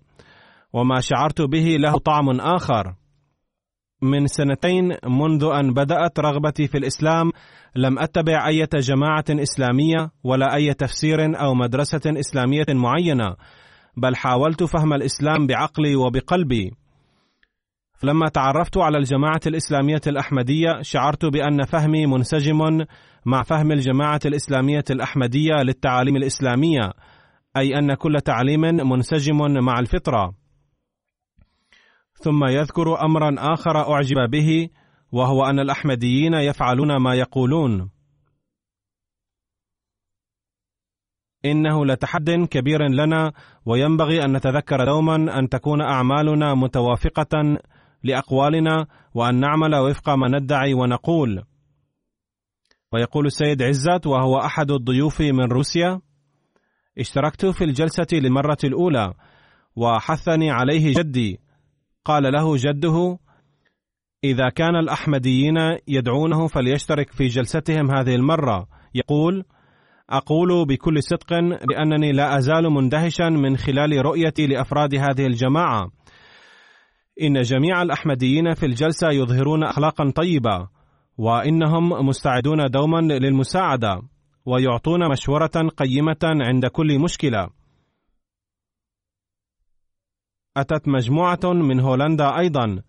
وما شعرت به له طعم آخر. من سنتين منذ أن بدأت رغبتي في الإسلام لم أتبع أي جماعة إسلامية ولا أي تفسير أو مدرسة إسلامية معينة بل حاولت فهم الإسلام بعقلي وبقلبي. لما تعرفت على الجماعة الإسلامية الأحمدية شعرت بأن فهمي منسجم مع فهم الجماعة الإسلامية الأحمدية للتعاليم الإسلامية أي أن كل تعليم منسجم مع الفطرة. ثم يذكر أمرا آخر أعجب به وهو أن الأحمديين يفعلون ما يقولون. إنه لتحد كبير لنا وينبغي أن نتذكر دوما أن تكون أعمالنا متوافقة لأقوالنا وأن نعمل وفق ما ندعي ونقول. ويقول السيد عزت وهو أحد الضيوف من روسيا اشتركت في الجلسة للمرة الأولى وحثني عليه جدي قال له جده إذا كان الأحمديين يدعونه فليشترك في جلستهم هذه المرة. يقول أقول بكل صدق بأنني لا أزال مندهشا من خلال رؤيتي لأفراد هذه الجماعة. إن جميع الأحمديين في الجلسة يظهرون أخلاقا طيبة وإنهم مستعدون دوما للمساعدة ويعطون مشورة قيمة عند كل مشكلة. أتت مجموعة من هولندا أيضا.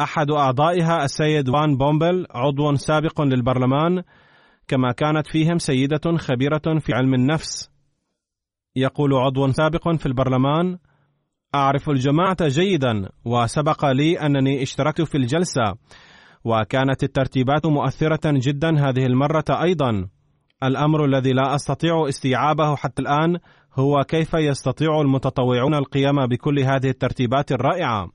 أحد أعضائها السيد وان بومبل عضو سابق للبرلمان كما كانت فيهم سيدة خبيرة في علم النفس. يقول عضو سابق في البرلمان أعرف الجماعة جيدا وسبق لي أنني اشتركت في الجلسة وكانت الترتيبات مؤثرة جدا هذه المرة أيضا. الأمر الذي لا أستطيع استيعابه حتى الآن هو كيف يستطيع المتطوعون القيام بكل هذه الترتيبات الرائعة؟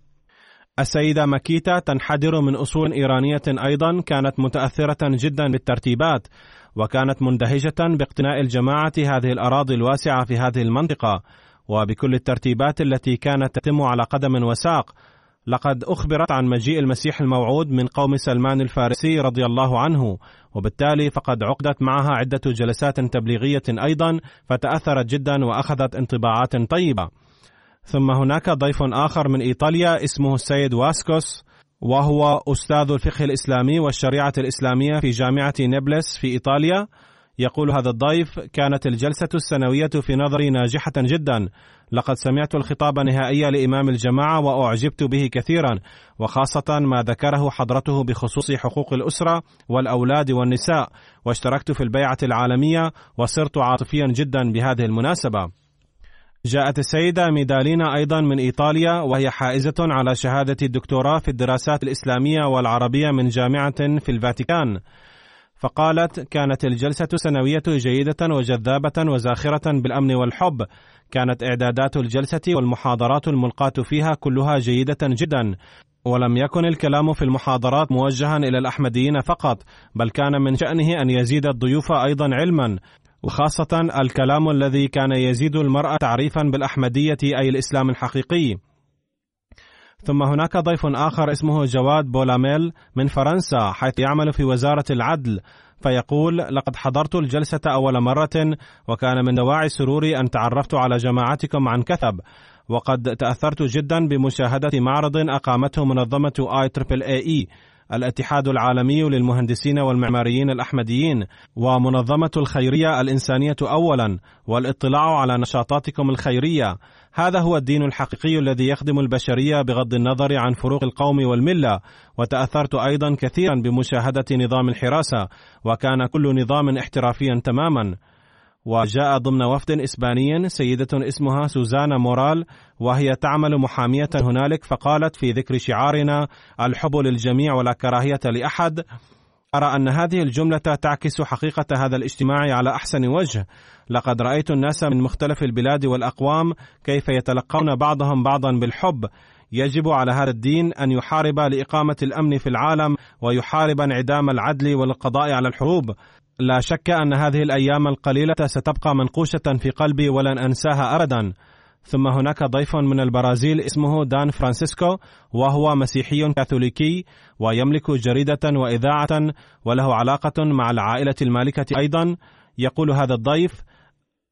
السيدة مكيتا تنحدر من أصول إيرانية أيضا كانت متأثرة جدا بالترتيبات وكانت مندهشة باقتناء الجماعة هذه الأراضي الواسعة في هذه المنطقة وبكل الترتيبات التي كانت تتم على قدم وساق لقد أخبرت عن مجيء المسيح الموعود من قوم سلمان الفارسي رضي الله عنه وبالتالي فقد عقدت معها عدة جلسات تبليغية أيضا فتأثرت جدا وأخذت انطباعات طيبة. ثم هناك ضيف آخر من إيطاليا اسمه السيد واسكوس وهو أستاذ الفقه الإسلامي والشريعة الإسلامية في جامعة نابلس في إيطاليا. يقول هذا الضيف كانت الجلسة السنوية في نظري ناجحة جدا لقد سمعت الخطاب النهائي لإمام الجماعة وأعجبت به كثيرا وخاصة ما ذكره حضرته بخصوص حقوق الأسرة والأولاد والنساء واشتركت في البيعة العالمية وصرت عاطفيا جدا بهذه المناسبة. جاءت السيدة ميدالينا أيضا من إيطاليا وهي حائزة على شهادة الدكتوراه في الدراسات الإسلامية والعربية من جامعة في الفاتيكان. فقالت كانت الجلسة سنوية جيدة وجذابة وزاخرة بالأمن والحب. كانت إعدادات الجلسة والمحاضرات الملقاة فيها كلها جيدة جدا. ولم يكن الكلام في المحاضرات موجها إلى الأحمديين فقط بل كان من شأنه أن يزيد الضيوف أيضا علما. وخاصة الكلام الذي كان يزيد المرأة تعريفا بالأحمدية أي الإسلام الحقيقي. ثم هناك ضيف آخر اسمه جواد بولاميل من فرنسا حيث يعمل في وزارة العدل فيقول لقد حضرت الجلسة أول مرة وكان من دواعي سروري أن تعرفت على جماعتكم عن كثب وقد تأثرت جدا بمشاهدة معرض أقامته منظمة I triple A E الاتحاد العالمي للمهندسين والمعماريين الأحمديين ومنظمة الخيرية الإنسانية أولا والاطلاع على نشاطاتكم الخيرية. هذا هو الدين الحقيقي الذي يخدم البشرية بغض النظر عن فروق القوم والملة وتأثرت أيضا كثيرا بمشاهدة نظام الحراسة وكان كل نظام احترافيا تماما. وجاء ضمن وفد إسباني سيدة اسمها سوزانا مورال وهي تعمل محامية هنالك فقالت في ذكر شعارنا الحب للجميع ولا كراهية لأحد. أرى أن هذه الجملة تعكس حقيقة هذا الاجتماع على أحسن وجه. لقد رأيت الناس من مختلف البلاد والأقوام كيف يتلقون بعضهم بعضا بالحب. يجب على هذا الدين أن يحارب لإقامة الأمن في العالم ويحارب انعدام العدل والقضاء على الحروب. لا شك أن هذه الأيام القليلة ستبقى منقوشة في قلبي ولن أنساها ابدا. ثم هناك ضيف من البرازيل اسمه دان فرانسيسكو وهو مسيحي كاثوليكي ويملك جريدة وإذاعة وله علاقة مع العائلة المالكة أيضا يقول هذا الضيف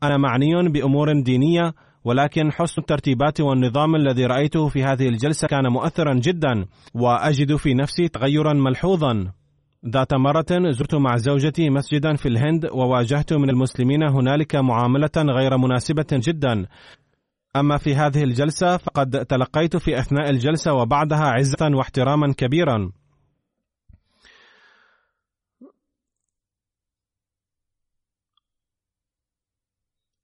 أنا معني بأمور دينية ولكن حسن الترتيبات والنظام الذي رأيته في هذه الجلسة كان مؤثرا جدا وأجد في نفسي تغيرا ملحوظا ذات مرة زرت مع زوجتي مسجدا في الهند وواجهت من المسلمين هنالك معاملة غير مناسبة جدا. أما في هذه الجلسة فقد تلقيت في أثناء الجلسة وبعدها عزة واحتراما كبيرا.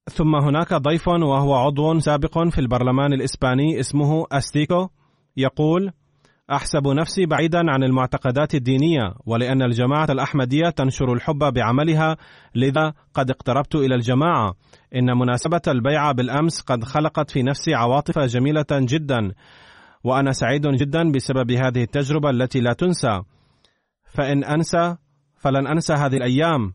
ثم هناك ضيف وهو عضو سابق في البرلمان الإسباني اسمه أستيكو يقول: أحسب نفسي بعيدا عن المعتقدات الدينية ولأن الجماعة الأحمدية تنشر الحب بعملها لذا قد اقتربت إلى الجماعة. إن مناسبة البيعة بالأمس قد خلقت في نفسي عواطف جميلة جدا وأنا سعيد جدا بسبب هذه التجربة التي لا تنسى. فإن أنسى فلن أنسى هذه الأيام.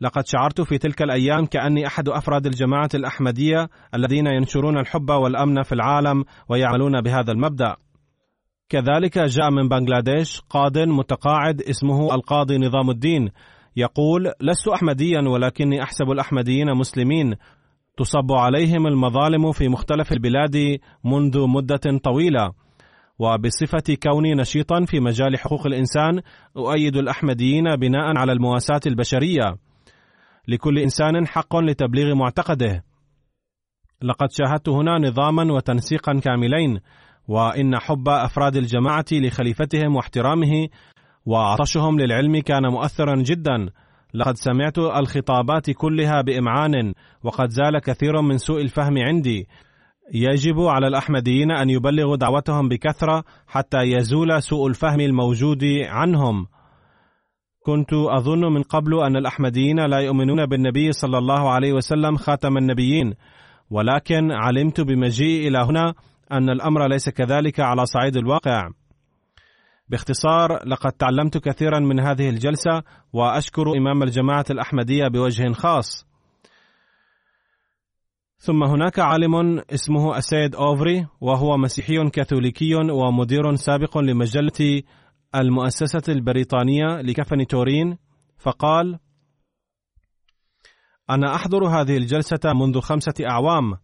لقد شعرت في تلك الأيام كأني أحد أفراد الجماعة الأحمدية الذين ينشرون الحب والأمن في العالم ويعملون بهذا المبدأ. كذلك جاء من بنغلاديش قاض متقاعد اسمه القاضي نظام الدين. يقول لست احمديا ولكني أحسب الأحمديين مسلمين. تصب عليهم المظالم في مختلف البلاد منذ مدة طويلة. وبصفة كوني نشيطا في مجال حقوق الإنسان أؤيد الأحمديين بناء على المواساة البشرية. لكل إنسان حق لتبليغ معتقده. لقد شاهدت هنا نظاما وتنسيقا كاملين. وإن حب أفراد الجماعة لخليفتهم واحترامه وعطشهم للعلم كان مؤثرا جدا. لقد سمعت الخطابات كلها بإمعان وقد زال كثير من سوء الفهم عندي. يجب على الأحمديين أن يبلغوا دعوتهم بكثرة حتى يزول سوء الفهم الموجود عنهم. كنت أظن من قبل أن الأحمديين لا يؤمنون بالنبي صلى الله عليه وسلم خاتم النبيين ولكن علمت بمجيئي إلى هنا أن الأمر ليس كذلك على صعيد الواقع. باختصار لقد تعلمت كثيرا من هذه الجلسة وأشكر إمام الجماعة الأحمدية بوجه خاص. ثم هناك عالم اسمه السيد أوفري وهو مسيحي كاثوليكي ومدير سابق لمجلة المؤسسة البريطانية لكفن تورين فقال أنا أحضر هذه الجلسة منذ خمسة أعوام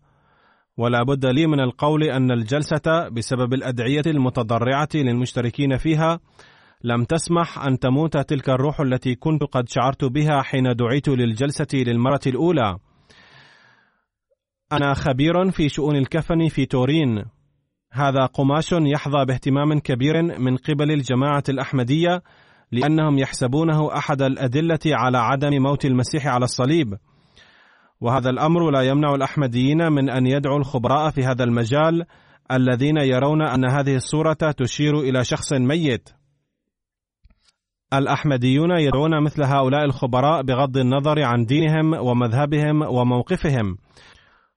ولا بد لي من القول أن الجلسة بسبب الأدعية المتضرعة للمشتركين فيها لم تسمح أن تموت تلك الروح التي كنت قد شعرت بها حين دعيت للجلسة للمرة الأولى. أنا خبير في شؤون الكفن في تورين. هذا قماش يحظى باهتمام كبير من قبل الجماعة الأحمدية لأنهم يحسبونه أحد الأدلة على عدم موت المسيح على الصليب. وهذا الأمر لا يمنع الأحمديين من أن يدعوا الخبراء في هذا المجال الذين يرون أن هذه الصورة تشير إلى شخص ميت. الأحمديون يدعون مثل هؤلاء الخبراء بغض النظر عن دينهم ومذهبهم وموقفهم.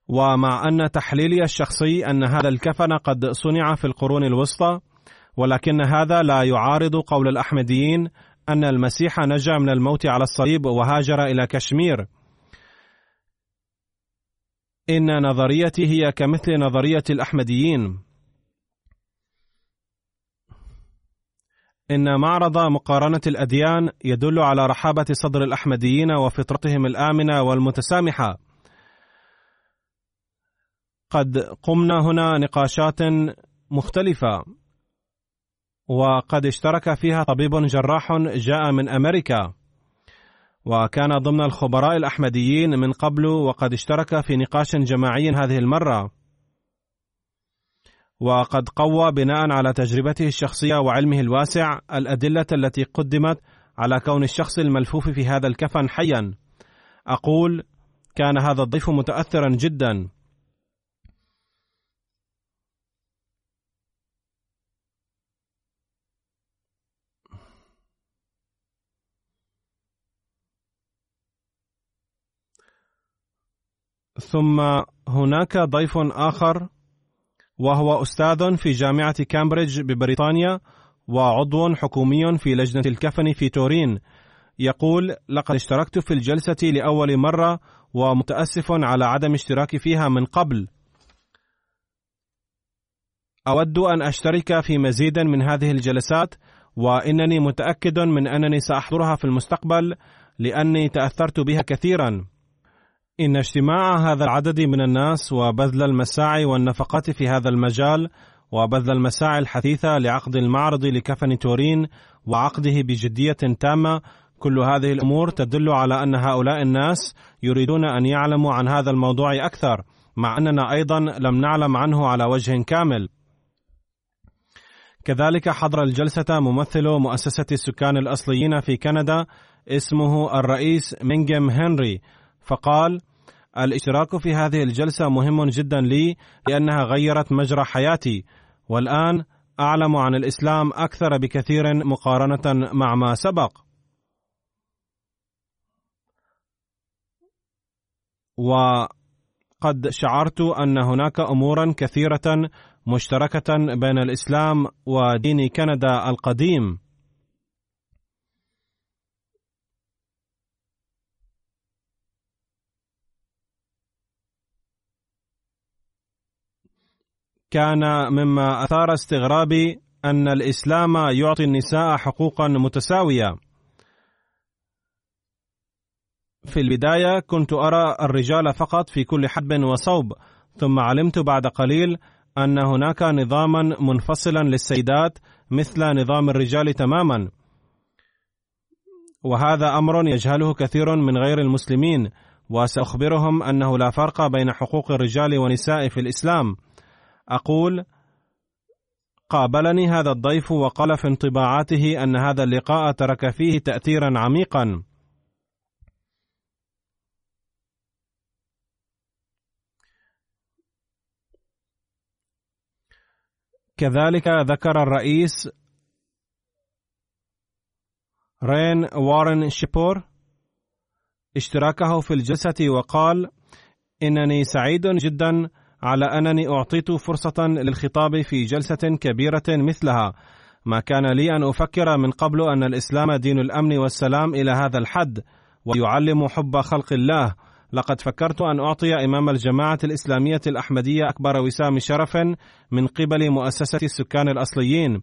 ومع أن تحليلي الشخصي أن هذا الكفن قد صنع في القرون الوسطى ولكن هذا لا يعارض قول الأحمديين أن المسيح نجا من الموت على الصليب وهاجر إلى كشمير. إن نظريتي هي كمثل نظرية الأحمديين. إن معرض مقارنة الأديان يدل على رحابة صدر الأحمديين وفطرتهم الآمنة والمتسامحة. قد قمنا هنا نقاشات مختلفة وقد اشترك فيها طبيب جراح جاء من أمريكا. وكان ضمن الخبراء الأحمديين من قبل وقد اشترك في نقاش جماعي هذه المرة. وقد قوى بناء على تجربته الشخصية وعلمه الواسع الأدلة التي قدمت على كون الشخص الملفوف في هذا الكفن حيا. أقول كان هذا الضيف متأثرا جدا. ثم هناك ضيف آخر وهو أستاذ في جامعة كامبريدج ببريطانيا وعضو حكومي في لجنة الكفن في تورين. يقول لقد اشتركت في الجلسة لأول مرة ومتأسف على عدم اشتراكي فيها من قبل. أود أن أشترك في مزيد من هذه الجلسات وإنني متأكد من أنني سأحضرها في المستقبل لأني تأثرت بها كثيرا. إن اجتماع هذا العدد من الناس وبذل المساعي والنفقات في هذا المجال وبذل المساعي الحثيثة لعقد المعرض لكفن تورين وعقده بجدية تامة كل هذه الأمور تدل على أن هؤلاء الناس يريدون أن يعلموا عن هذا الموضوع أكثر مع أننا أيضا لم نعلم عنه على وجه كامل. كذلك حضر الجلسة ممثل مؤسسة السكان الأصليين في كندا اسمه الرئيس مينجم هنري فقال الاشتراك في هذه الجلسة مهم جدا لي لأنها غيرت مجرى حياتي والآن أعلم عن الإسلام أكثر بكثير مقارنة مع ما سبق. وقد شعرت أن هناك أمورا كثيرة مشتركة بين الإسلام ودين كندا القديم. كان مما أثار استغرابي أن الإسلام يعطي النساء حقوقا متساوية. في البداية كنت أرى الرجال فقط في كل حدب وصوب ثم علمت بعد قليل أن هناك نظاما منفصلا للسيدات مثل نظام الرجال تماما. وهذا أمر يجهله كثير من غير المسلمين وسأخبرهم أنه لا فرق بين حقوق الرجال والنساء في الإسلام. أقول قابلني هذا الضيف وقال في انطباعاته أن هذا اللقاء ترك فيه تأثيرا عميقا. كذلك ذكر الرئيس رين وارن شيبور اشتراكه في الجلسة وقال إنني سعيد جدا على أنني أعطيت فرصة للخطاب في جلسة كبيرة مثلها. ما كان لي أن أفكر من قبل أن الإسلام دين الأمن والسلام إلى هذا الحد ويعلم حب خلق الله. لقد فكرت أن أعطي إمام الجماعة الإسلامية الأحمدية أكبر وسام شرف من قبل مؤسسة السكان الأصليين.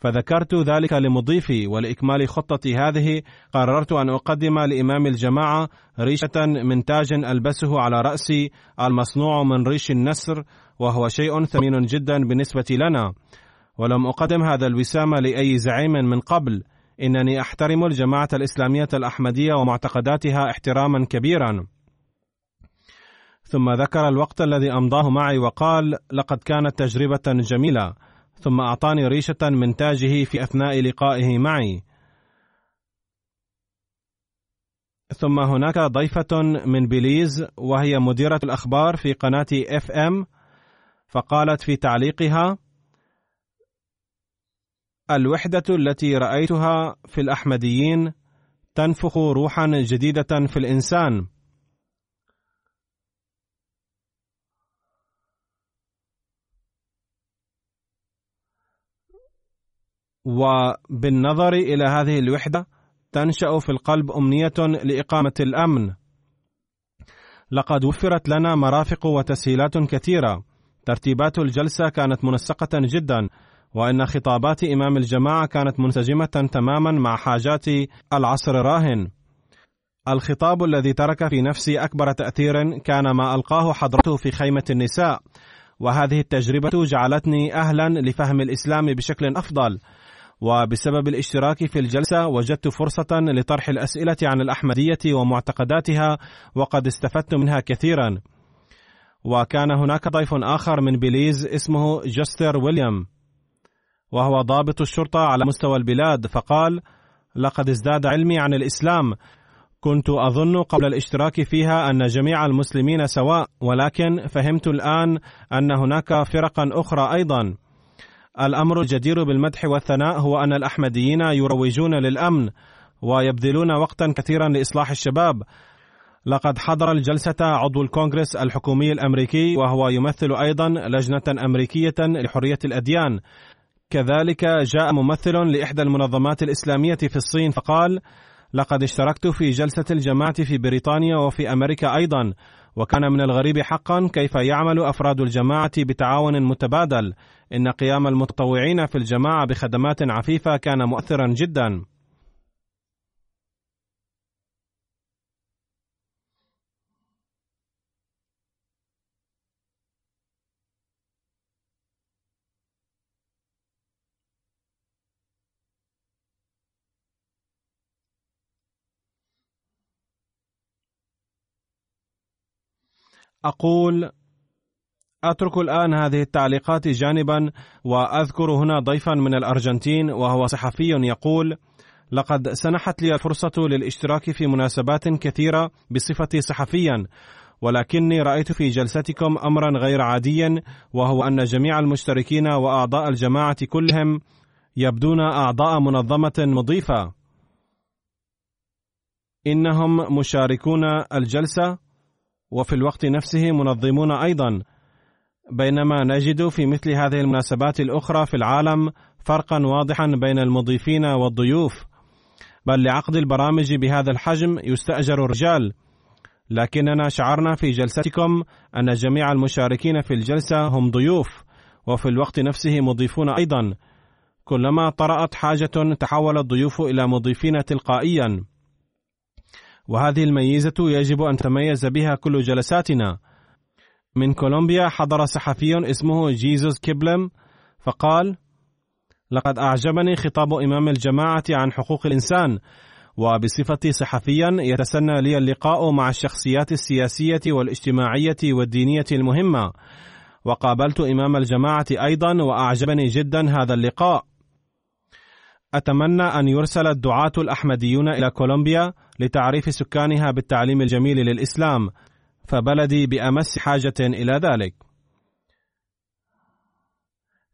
فذكرت ذلك لمضيفي ولإكمال خطتي هذه قررت أن أقدم لإمام الجماعة ريشة من تاج ألبسه على رأسي المصنوع من ريش النسر وهو شيء ثمين جدا بالنسبة لنا. ولم أقدم هذا الوسام لأي زعيم من قبل. إنني أحترم الجماعة الإسلامية الأحمدية ومعتقداتها احتراما كبيرا. ثم ذكر الوقت الذي أمضاه معي وقال لقد كانت تجربة جميلة. ثم أعطاني ريشة من تاجه في أثناء لقائه معي. ثم هناك ضيفة من بليز وهي مديرة الأخبار في قناة FM فقالت في تعليقها الوحدة التي رأيتها في الأحمديين تنفخ روحا جديدة في الإنسان. وبالنظر إلى هذه الوحدة تنشأ في القلب أمنية لإقامة الأمن. لقد وفرت لنا مرافق وتسهيلات كثيرة. ترتيبات الجلسة كانت منسقة جدا وإن خطابات إمام الجماعة كانت منسجمة تماما مع حاجات العصر الراهن الخطاب الذي ترك في نفسي أكبر تأثير كان ما ألقاه حضرته في خيمة النساء. وهذه التجربة جعلتني أهلا لفهم الإسلام بشكل أفضل. وبسبب الاشتراك في الجلسة وجدت فرصة لطرح الأسئلة عن الأحمدية ومعتقداتها وقد استفدت منها كثيرا. وكان هناك ضيف آخر من بليز اسمه جستر ويليام وهو ضابط الشرطة على مستوى البلاد فقال لقد ازداد علمي عن الإسلام. كنت أظن قبل الاشتراك فيها أن جميع المسلمين سواء ولكن فهمت الآن أن هناك فرقا أخرى أيضا. الأمر الجدير بالمدح والثناء هو أن الأحمديين يروجون للأمن ويبذلون وقتا كثيرا لإصلاح الشباب. لقد حضر الجلسة عضو الكونغرس الحكومي الأمريكي وهو يمثل أيضا لجنة أمريكية لحرية الأديان. كذلك جاء ممثل لإحدى المنظمات الإسلامية في الصين فقال لقد اشتركت في جلسة الجماعة في بريطانيا وفي أمريكا أيضا. وكان من الغريب حقا كيف يعمل أفراد الجماعة بتعاون متبادل. إن قيام المتطوعين في الجماعة بخدمات عفيفة كان مؤثرا جدا. أقول أترك الآن هذه التعليقات جانبا وأذكر هنا ضيفا من الأرجنتين وهو صحفي يقول لقد سنحت لي الفرصة للاشتراك في مناسبات كثيرة بصفتي صحفيا ولكني رأيت في جلستكم امرا غير عاديا وهو أن جميع المشتركين وأعضاء الجماعة كلهم يبدون أعضاء منظمة مضيفة. إنهم مشاركون الجلسة وفي الوقت نفسه منظمون أيضا. بينما نجد في مثل هذه المناسبات الأخرى في العالم فرقا واضحا بين المضيفين والضيوف. بل لعقد البرامج بهذا الحجم يستأجر الرجال. لكننا شعرنا في جلستكم أن جميع المشاركين في الجلسة هم ضيوف وفي الوقت نفسه مضيفون أيضا. كلما طرأت حاجة تحول الضيوف إلى مضيفين تلقائيا. وهذه الميزة يجب أن تميز بها كل جلساتنا. من كولومبيا حضر صحفي اسمه جيزوس كيبلم فقال لقد أعجبني خطاب إمام الجماعة عن حقوق الإنسان وبصفتي صحفيا يتسنى لي اللقاء مع الشخصيات السياسية والاجتماعية والدينية المهمة وقابلت إمام الجماعة أيضا وأعجبني جدا هذا اللقاء. أتمنى أن يرسل الدعاة الأحمديون إلى كولومبيا لتعريف سكانها بالتعليم الجميل للإسلام فبلدي بأمس حاجة إلى ذلك.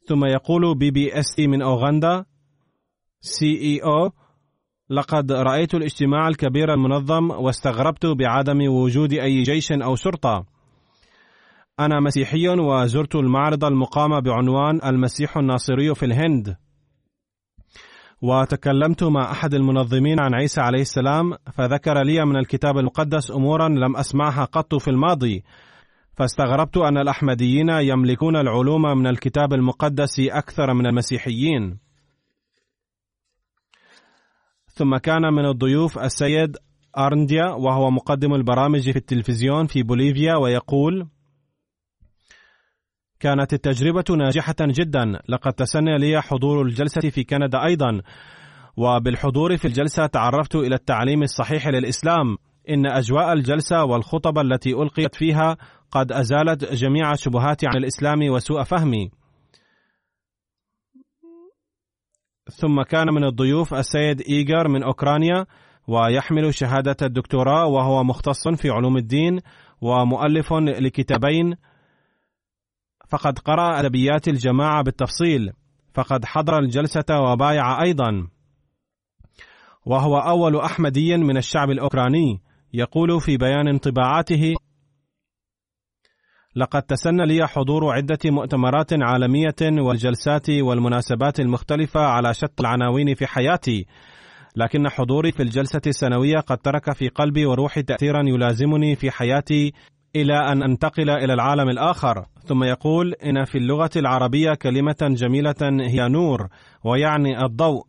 ثم يقول BBS TV من أوغندا CEO لقد رأيت الاجتماع الكبير المنظم واستغربت بعدم وجود أي جيش أو شرطة أنا مسيحي وزرت المعرض المقام بعنوان المسيح الناصري في الهند. وتكلمت مع أحد المنظمين عن عيسى عليه السلام فذكر لي من الكتاب المقدس أمورا لم أسمعها قط في الماضي. فاستغربت أن الأحمديين يملكون العلوم من الكتاب المقدس أكثر من المسيحيين. ثم كان من الضيوف السيد أرنديا وهو مقدم البرامج في التلفزيون في بوليفيا ويقول كانت التجربة ناجحة جدا. لقد تسنى لي حضور الجلسة في كندا أيضا. وبالحضور في الجلسة تعرفت إلى التعليم الصحيح للإسلام. إن أجواء الجلسة والخطب التي ألقيت فيها قد أزالت جميع الشبهات عن الإسلام وسوء فهمي. ثم كان من الضيوف السيد إيجر من أوكرانيا ويحمل شهادة الدكتوراه وهو مختص في علوم الدين ومؤلف لكتابين فقد قرأ أدبيات الجماعة بالتفصيل فقد حضر الجلسة وبايع أيضا. وهو أول أحمدي من الشعب الأوكراني يقول في بيان انطباعاته لقد تسنى لي حضور عدة مؤتمرات عالمية والجلسات والمناسبات المختلفة على شتى العناوين في حياتي لكن حضوري في الجلسة السنوية قد ترك في قلبي وروحي تأثيرا يلازمني في حياتي إلى أن أنتقل إلى العالم الآخر. ثم يقول إن في اللغة العربية كلمة جميلة هي نور ويعني الضوء.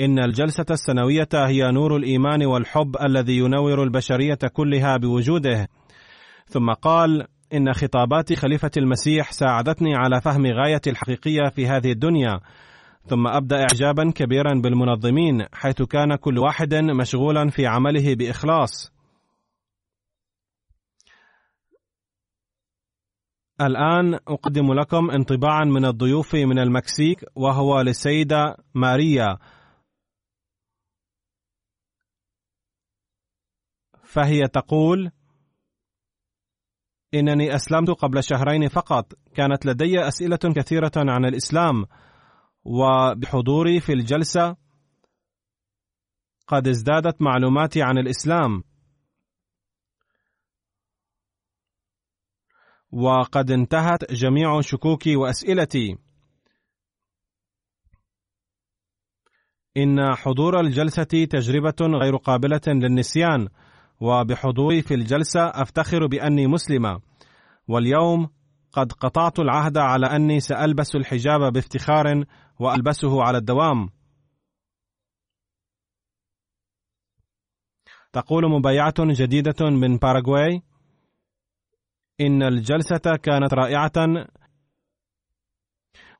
إن الجلسة السنوية هي نور الإيمان والحب الذي ينور البشرية كلها بوجوده. ثم قال إن خطابات خليفة المسيح ساعدتني على فهم غاية الحقيقية في هذه الدنيا. ثم أبدأ إعجابا كبيرا بالمنظمين حيث كان كل واحد مشغولا في عمله بإخلاص. الآن أقدم لكم انطباعا من الضيوف من المكسيك وهو للسيدة ماريا. فهي تقول إنني أسلمت قبل شهرين فقط. كانت لدي أسئلة كثيرة عن الإسلام وبحضوري في الجلسة قد ازدادت معلوماتي عن الإسلام. وقد انتهت جميع شكوكي وأسئلتي. إن حضور الجلسة تجربة غير قابلة للنسيان وبحضوري في الجلسة أفتخر بأني مسلمة. واليوم قد قطعت العهد على أني سألبس الحجاب بافتخار وألبسه على الدوام. تقول مبايعة جديدة من باراغواي؟ إن الجلسة كانت رائعة.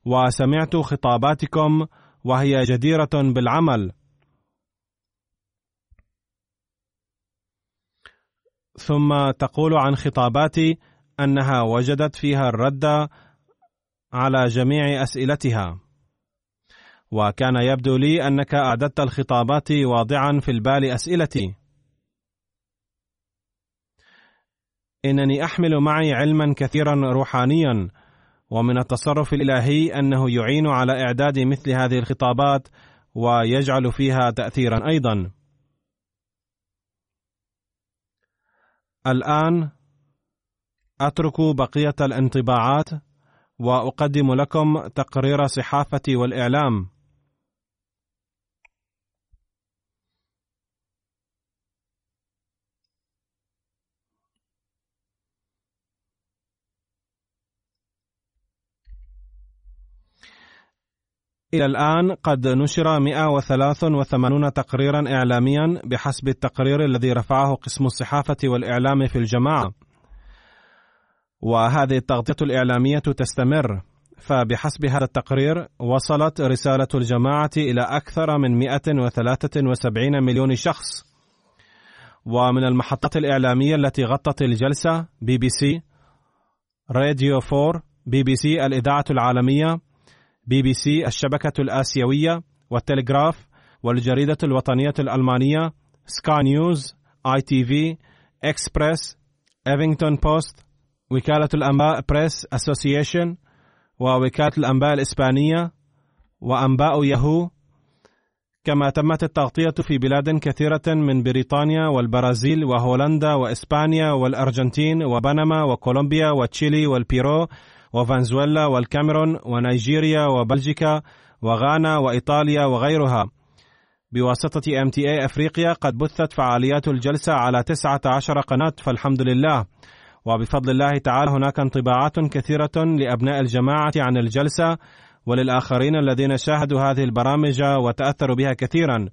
وسمعت خطاباتكم وهي جديرة بالعمل. ثم تقول عن خطاباتي أنها وجدت فيها الرد على جميع أسئلتها. وكان يبدو لي أنك أعددت الخطابات واضعا في البال أسئلتي. إنني أحمل معي علما كثيرا روحانيا ومن التصرف الإلهي أنه يعين على إعداد مثل هذه الخطابات ويجعل فيها تأثيرا أيضا. الآن أترك بقية الانطباعات وأقدم لكم تقرير صحافة والإعلام. إلى الآن قد نشر 183 تقريرا إعلاميا بحسب التقرير الذي رفعه قسم الصحافة والإعلام في الجماعة. وهذه التغطية الإعلامية تستمر فبحسب هذا التقرير وصلت رسالة الجماعة إلى أكثر من 173 مليون شخص. ومن المحطات الإعلامية التي غطت الجلسة بي بي سي راديو 4 بي بي سي الإذاعة العالمية بي بي سي الشبكة الآسيوية والتلغراف والجريدة الوطنية الألمانية سكاي نيوز آي تي في إكسبريس هافينغتون بوست وكالة الأنباء Press Association ووكالة الأنباء الإسبانية وأنباء ياهو. كما تمت التغطية في بلاد كثيرة من بريطانيا والبرازيل وهولندا وإسبانيا والأرجنتين وبنما وكولومبيا وتشيلي والبيرو وفنزويلا والكاميرون ونيجيريا وبلجيكا وغانا وإيطاليا وغيرها. بواسطة MTA أفريقيا قد بثت فعاليات الجلسة على 19 قناة فالحمد لله. وبفضل الله تعالى هناك انطباعات كثيرة لأبناء الجماعة عن الجلسة وللآخرين الذين شاهدوا هذه البرامج وتأثروا بها كثيرا.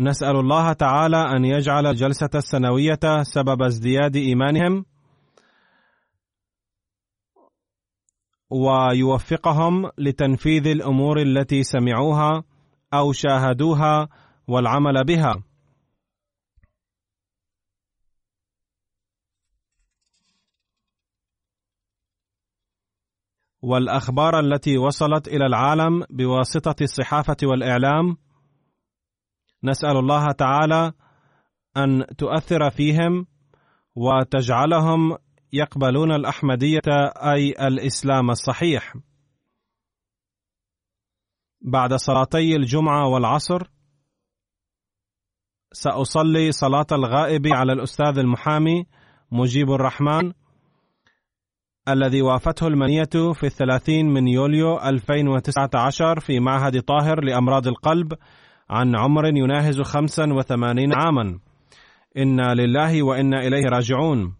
نسأل الله تعالى أن يجعل الجلسة السنوية سبب ازدياد إيمانهم. ويوفقهم لتنفيذ الأمور التي سمعوها أو شاهدوها والعمل بها. والأخبار التي وصلت إلى العالم بواسطة الصحافة والإعلام نسأل الله تعالى أن تؤثر فيهم وتجعلهم يقبلون الأحمدية أي الإسلام الصحيح. بعد صلاتي الجمعة والعصر سأصلي صلاة الغائب على الأستاذ المحامي مجيب الرحمن الذي وافته المنية في الثلاثين من يوليو 2019 في معهد طاهر لأمراض القلب عن عمر يناهز 85 عاما. إنا لله وإنا إليه راجعون.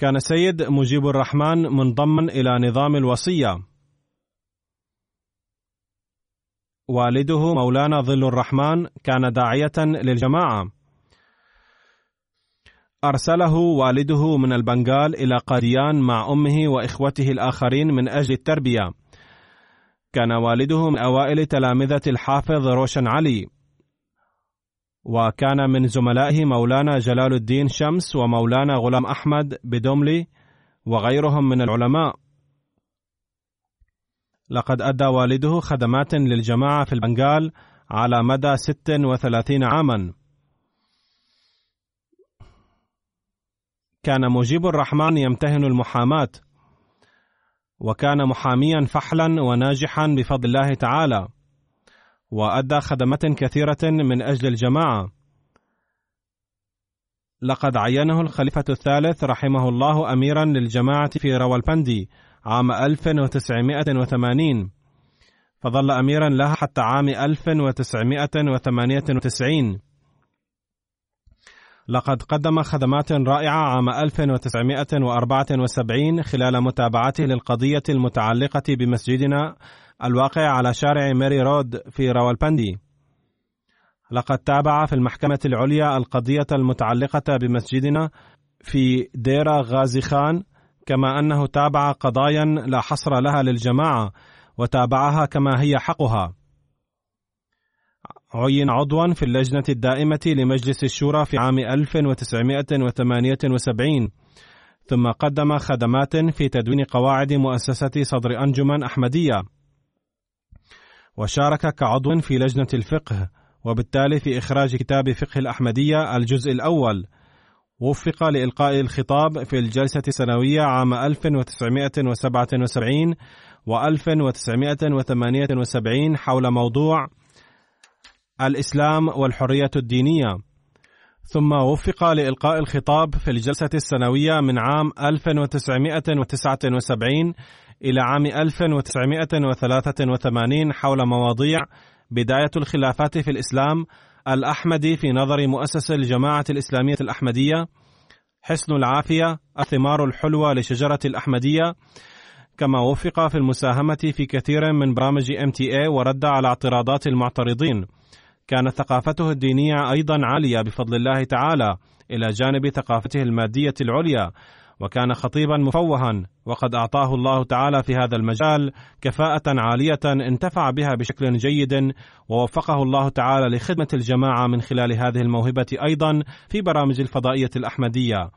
كان سيد مجيب الرحمن منضما إلى نظام الوصية. والده مولانا ظل الرحمن كان داعية للجماعة. أرسله والده من البنغال إلى قاديان مع أمه وإخوته الآخرين من أجل التربية. كان والده من أوائل تلامذة الحافظ روشن علي، وكان من زملائه مولانا جلال الدين شمس ومولانا غلام أحمد بدوملي وغيرهم من العلماء. لقد أدى والده خدمات للجماعة في البنغال على مدى 36 عامًا. كان مجيب الرحمن يمتهن المحاماة وكان محاميا فحلا وناجحا بفضل الله تعالى وأدى خدمات كثيرة من أجل الجماعة. لقد عينه الخليفة الثالث رحمه الله أميرا للجماعة في روالبندي عام 1980 فظل أميرا لها حتى عام 1998 لقد قدم خدمات رائعة عام 1974 خلال متابعته للقضية المتعلقة بمسجدنا الواقع على شارع ميري رود في راولبندي. لقد تابع في المحكمة العليا القضية المتعلقة بمسجدنا في ديرة غازي خان كما أنه تابع قضايا لا حصر لها للجماعة وتابعها كما هي حقها. عين عضوا في اللجنة الدائمة لمجلس الشورى في عام 1978 ثم قدم خدمات في تدوين قواعد مؤسسة صدر أنجمن أحمدية وشارك كعضو في لجنة الفقه وبالتالي في إخراج كتاب فقه الأحمدية الجزء الأول. وفق لإلقاء الخطاب في الجلسة السنوية عام 1977 و 1978 حول موضوع الإسلام والحرية الدينية. ثم وفق لإلقاء الخطاب في الجلسة السنوية من عام 1979 إلى عام 1983 حول مواضيع بداية الخلافات في الإسلام الأحمدي في نظر مؤسس الجماعة الإسلامية الأحمدية حسن العافية الثمار الحلوة لشجرة الأحمدية. كما وفق في المساهمة في كثير من برامج MTA ورد على اعتراضات المعترضين. كانت ثقافته الدينية أيضا عالية بفضل الله تعالى إلى جانب ثقافته المادية العليا. وكان خطيبا مفوها وقد أعطاه الله تعالى في هذا المجال كفاءة عالية انتفع بها بشكل جيد ووفقه الله تعالى لخدمة الجماعة من خلال هذه الموهبة أيضا في برامج الفضائية الأحمدية.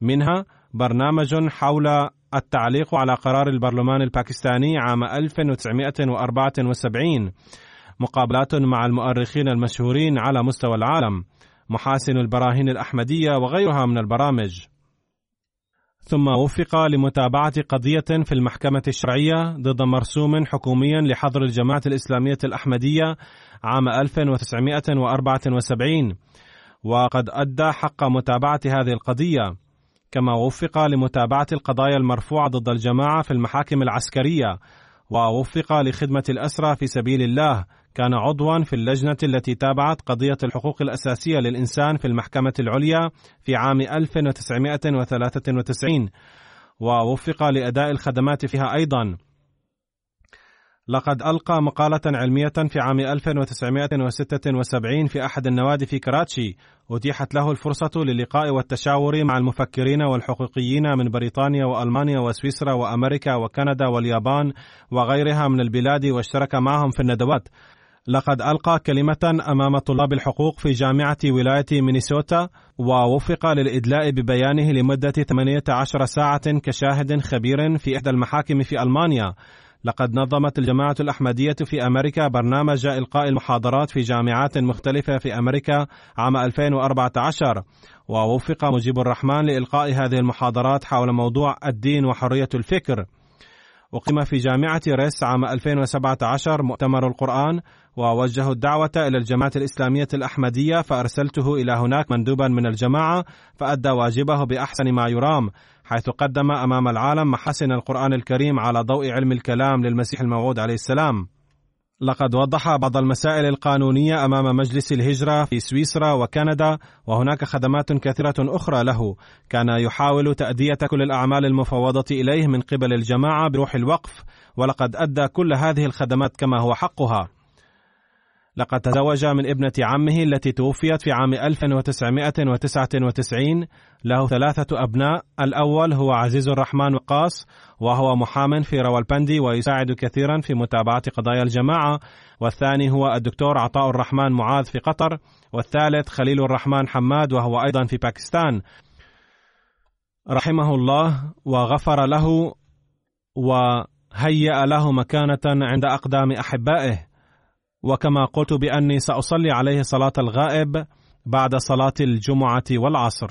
منها برنامج حول التعليق على قرار البرلمان الباكستاني عام 1974 مقابلات مع المؤرخين المشهورين على مستوى العالم محاسن البراهين الأحمدية وغيرها من البرامج. ثم وفق لمتابعة قضية في المحكمة الشرعية ضد مرسوم حكوميا لحظر الجماعة الإسلامية الأحمدية عام 1974 وقد أدى حق متابعة هذه القضية كما وفق لمتابعة القضايا المرفوعة ضد الجماعة في المحاكم العسكرية ووفق لخدمة الأسرى في سبيل الله كان عضوا في اللجنة التي تابعت قضية الحقوق الأساسية للإنسان في المحكمة العليا في عام 1993 ووفق لأداء الخدمات فيها أيضا. لقد ألقى مقالة علمية في عام 1976 في أحد النوادي في كراتشي أتيحت له الفرصة للقاء والتشاور مع المفكرين والحقوقيين من بريطانيا وألمانيا وسويسرا وأمريكا وكندا واليابان وغيرها من البلاد واشترك معهم في الندوات. لقد ألقى كلمة أمام طلاب الحقوق في جامعة ولاية مينيسوتا ووفق للإدلاء ببيانه لمدة 18 ساعة كشاهد خبير في إحدى المحاكم في ألمانيا. لقد نظمت الجماعة الأحمدية في أمريكا برنامج إلقاء المحاضرات في جامعات مختلفة في أمريكا عام 2014 ووفق مجيب الرحمن لإلقاء هذه المحاضرات حول موضوع الدين وحرية الفكر. أقيم في جامعة ريس عام 2017 مؤتمر القرآن ووجهوا الدعوة إلى الجماعة الإسلامية الأحمدية فأرسلته إلى هناك مندوبا من الجماعة فأدى واجبه بأحسن ما يرام حيث قدم أمام العالم محاسن القرآن الكريم على ضوء علم الكلام للمسيح الموعود عليه السلام. لقد وضح بعض المسائل القانونية أمام مجلس الهجرة في سويسرا وكندا وهناك خدمات كثيرة أخرى له. كان يحاول تأدية كل الأعمال المفوضة إليه من قبل الجماعة بروح الوقف ولقد أدى كل هذه الخدمات كما هو حقها. لقد تزوج من ابنة عمه التي توفيت في عام 1999 له ثلاثة أبناء. الأول هو عزيز الرحمن وقاص وهو محام في روالبندي ويساعد كثيرا في متابعة قضايا الجماعة. والثاني هو الدكتور عطاء الرحمن معاذ في قطر. والثالث خليل الرحمن حماد وهو أيضا في باكستان. رحمه الله وغفر له وهيأ له مكانة عند أقدام أحبائه. وكما قلت بأني سأصلي عليه صلاة الغائب بعد صلاة الجمعة والعصر.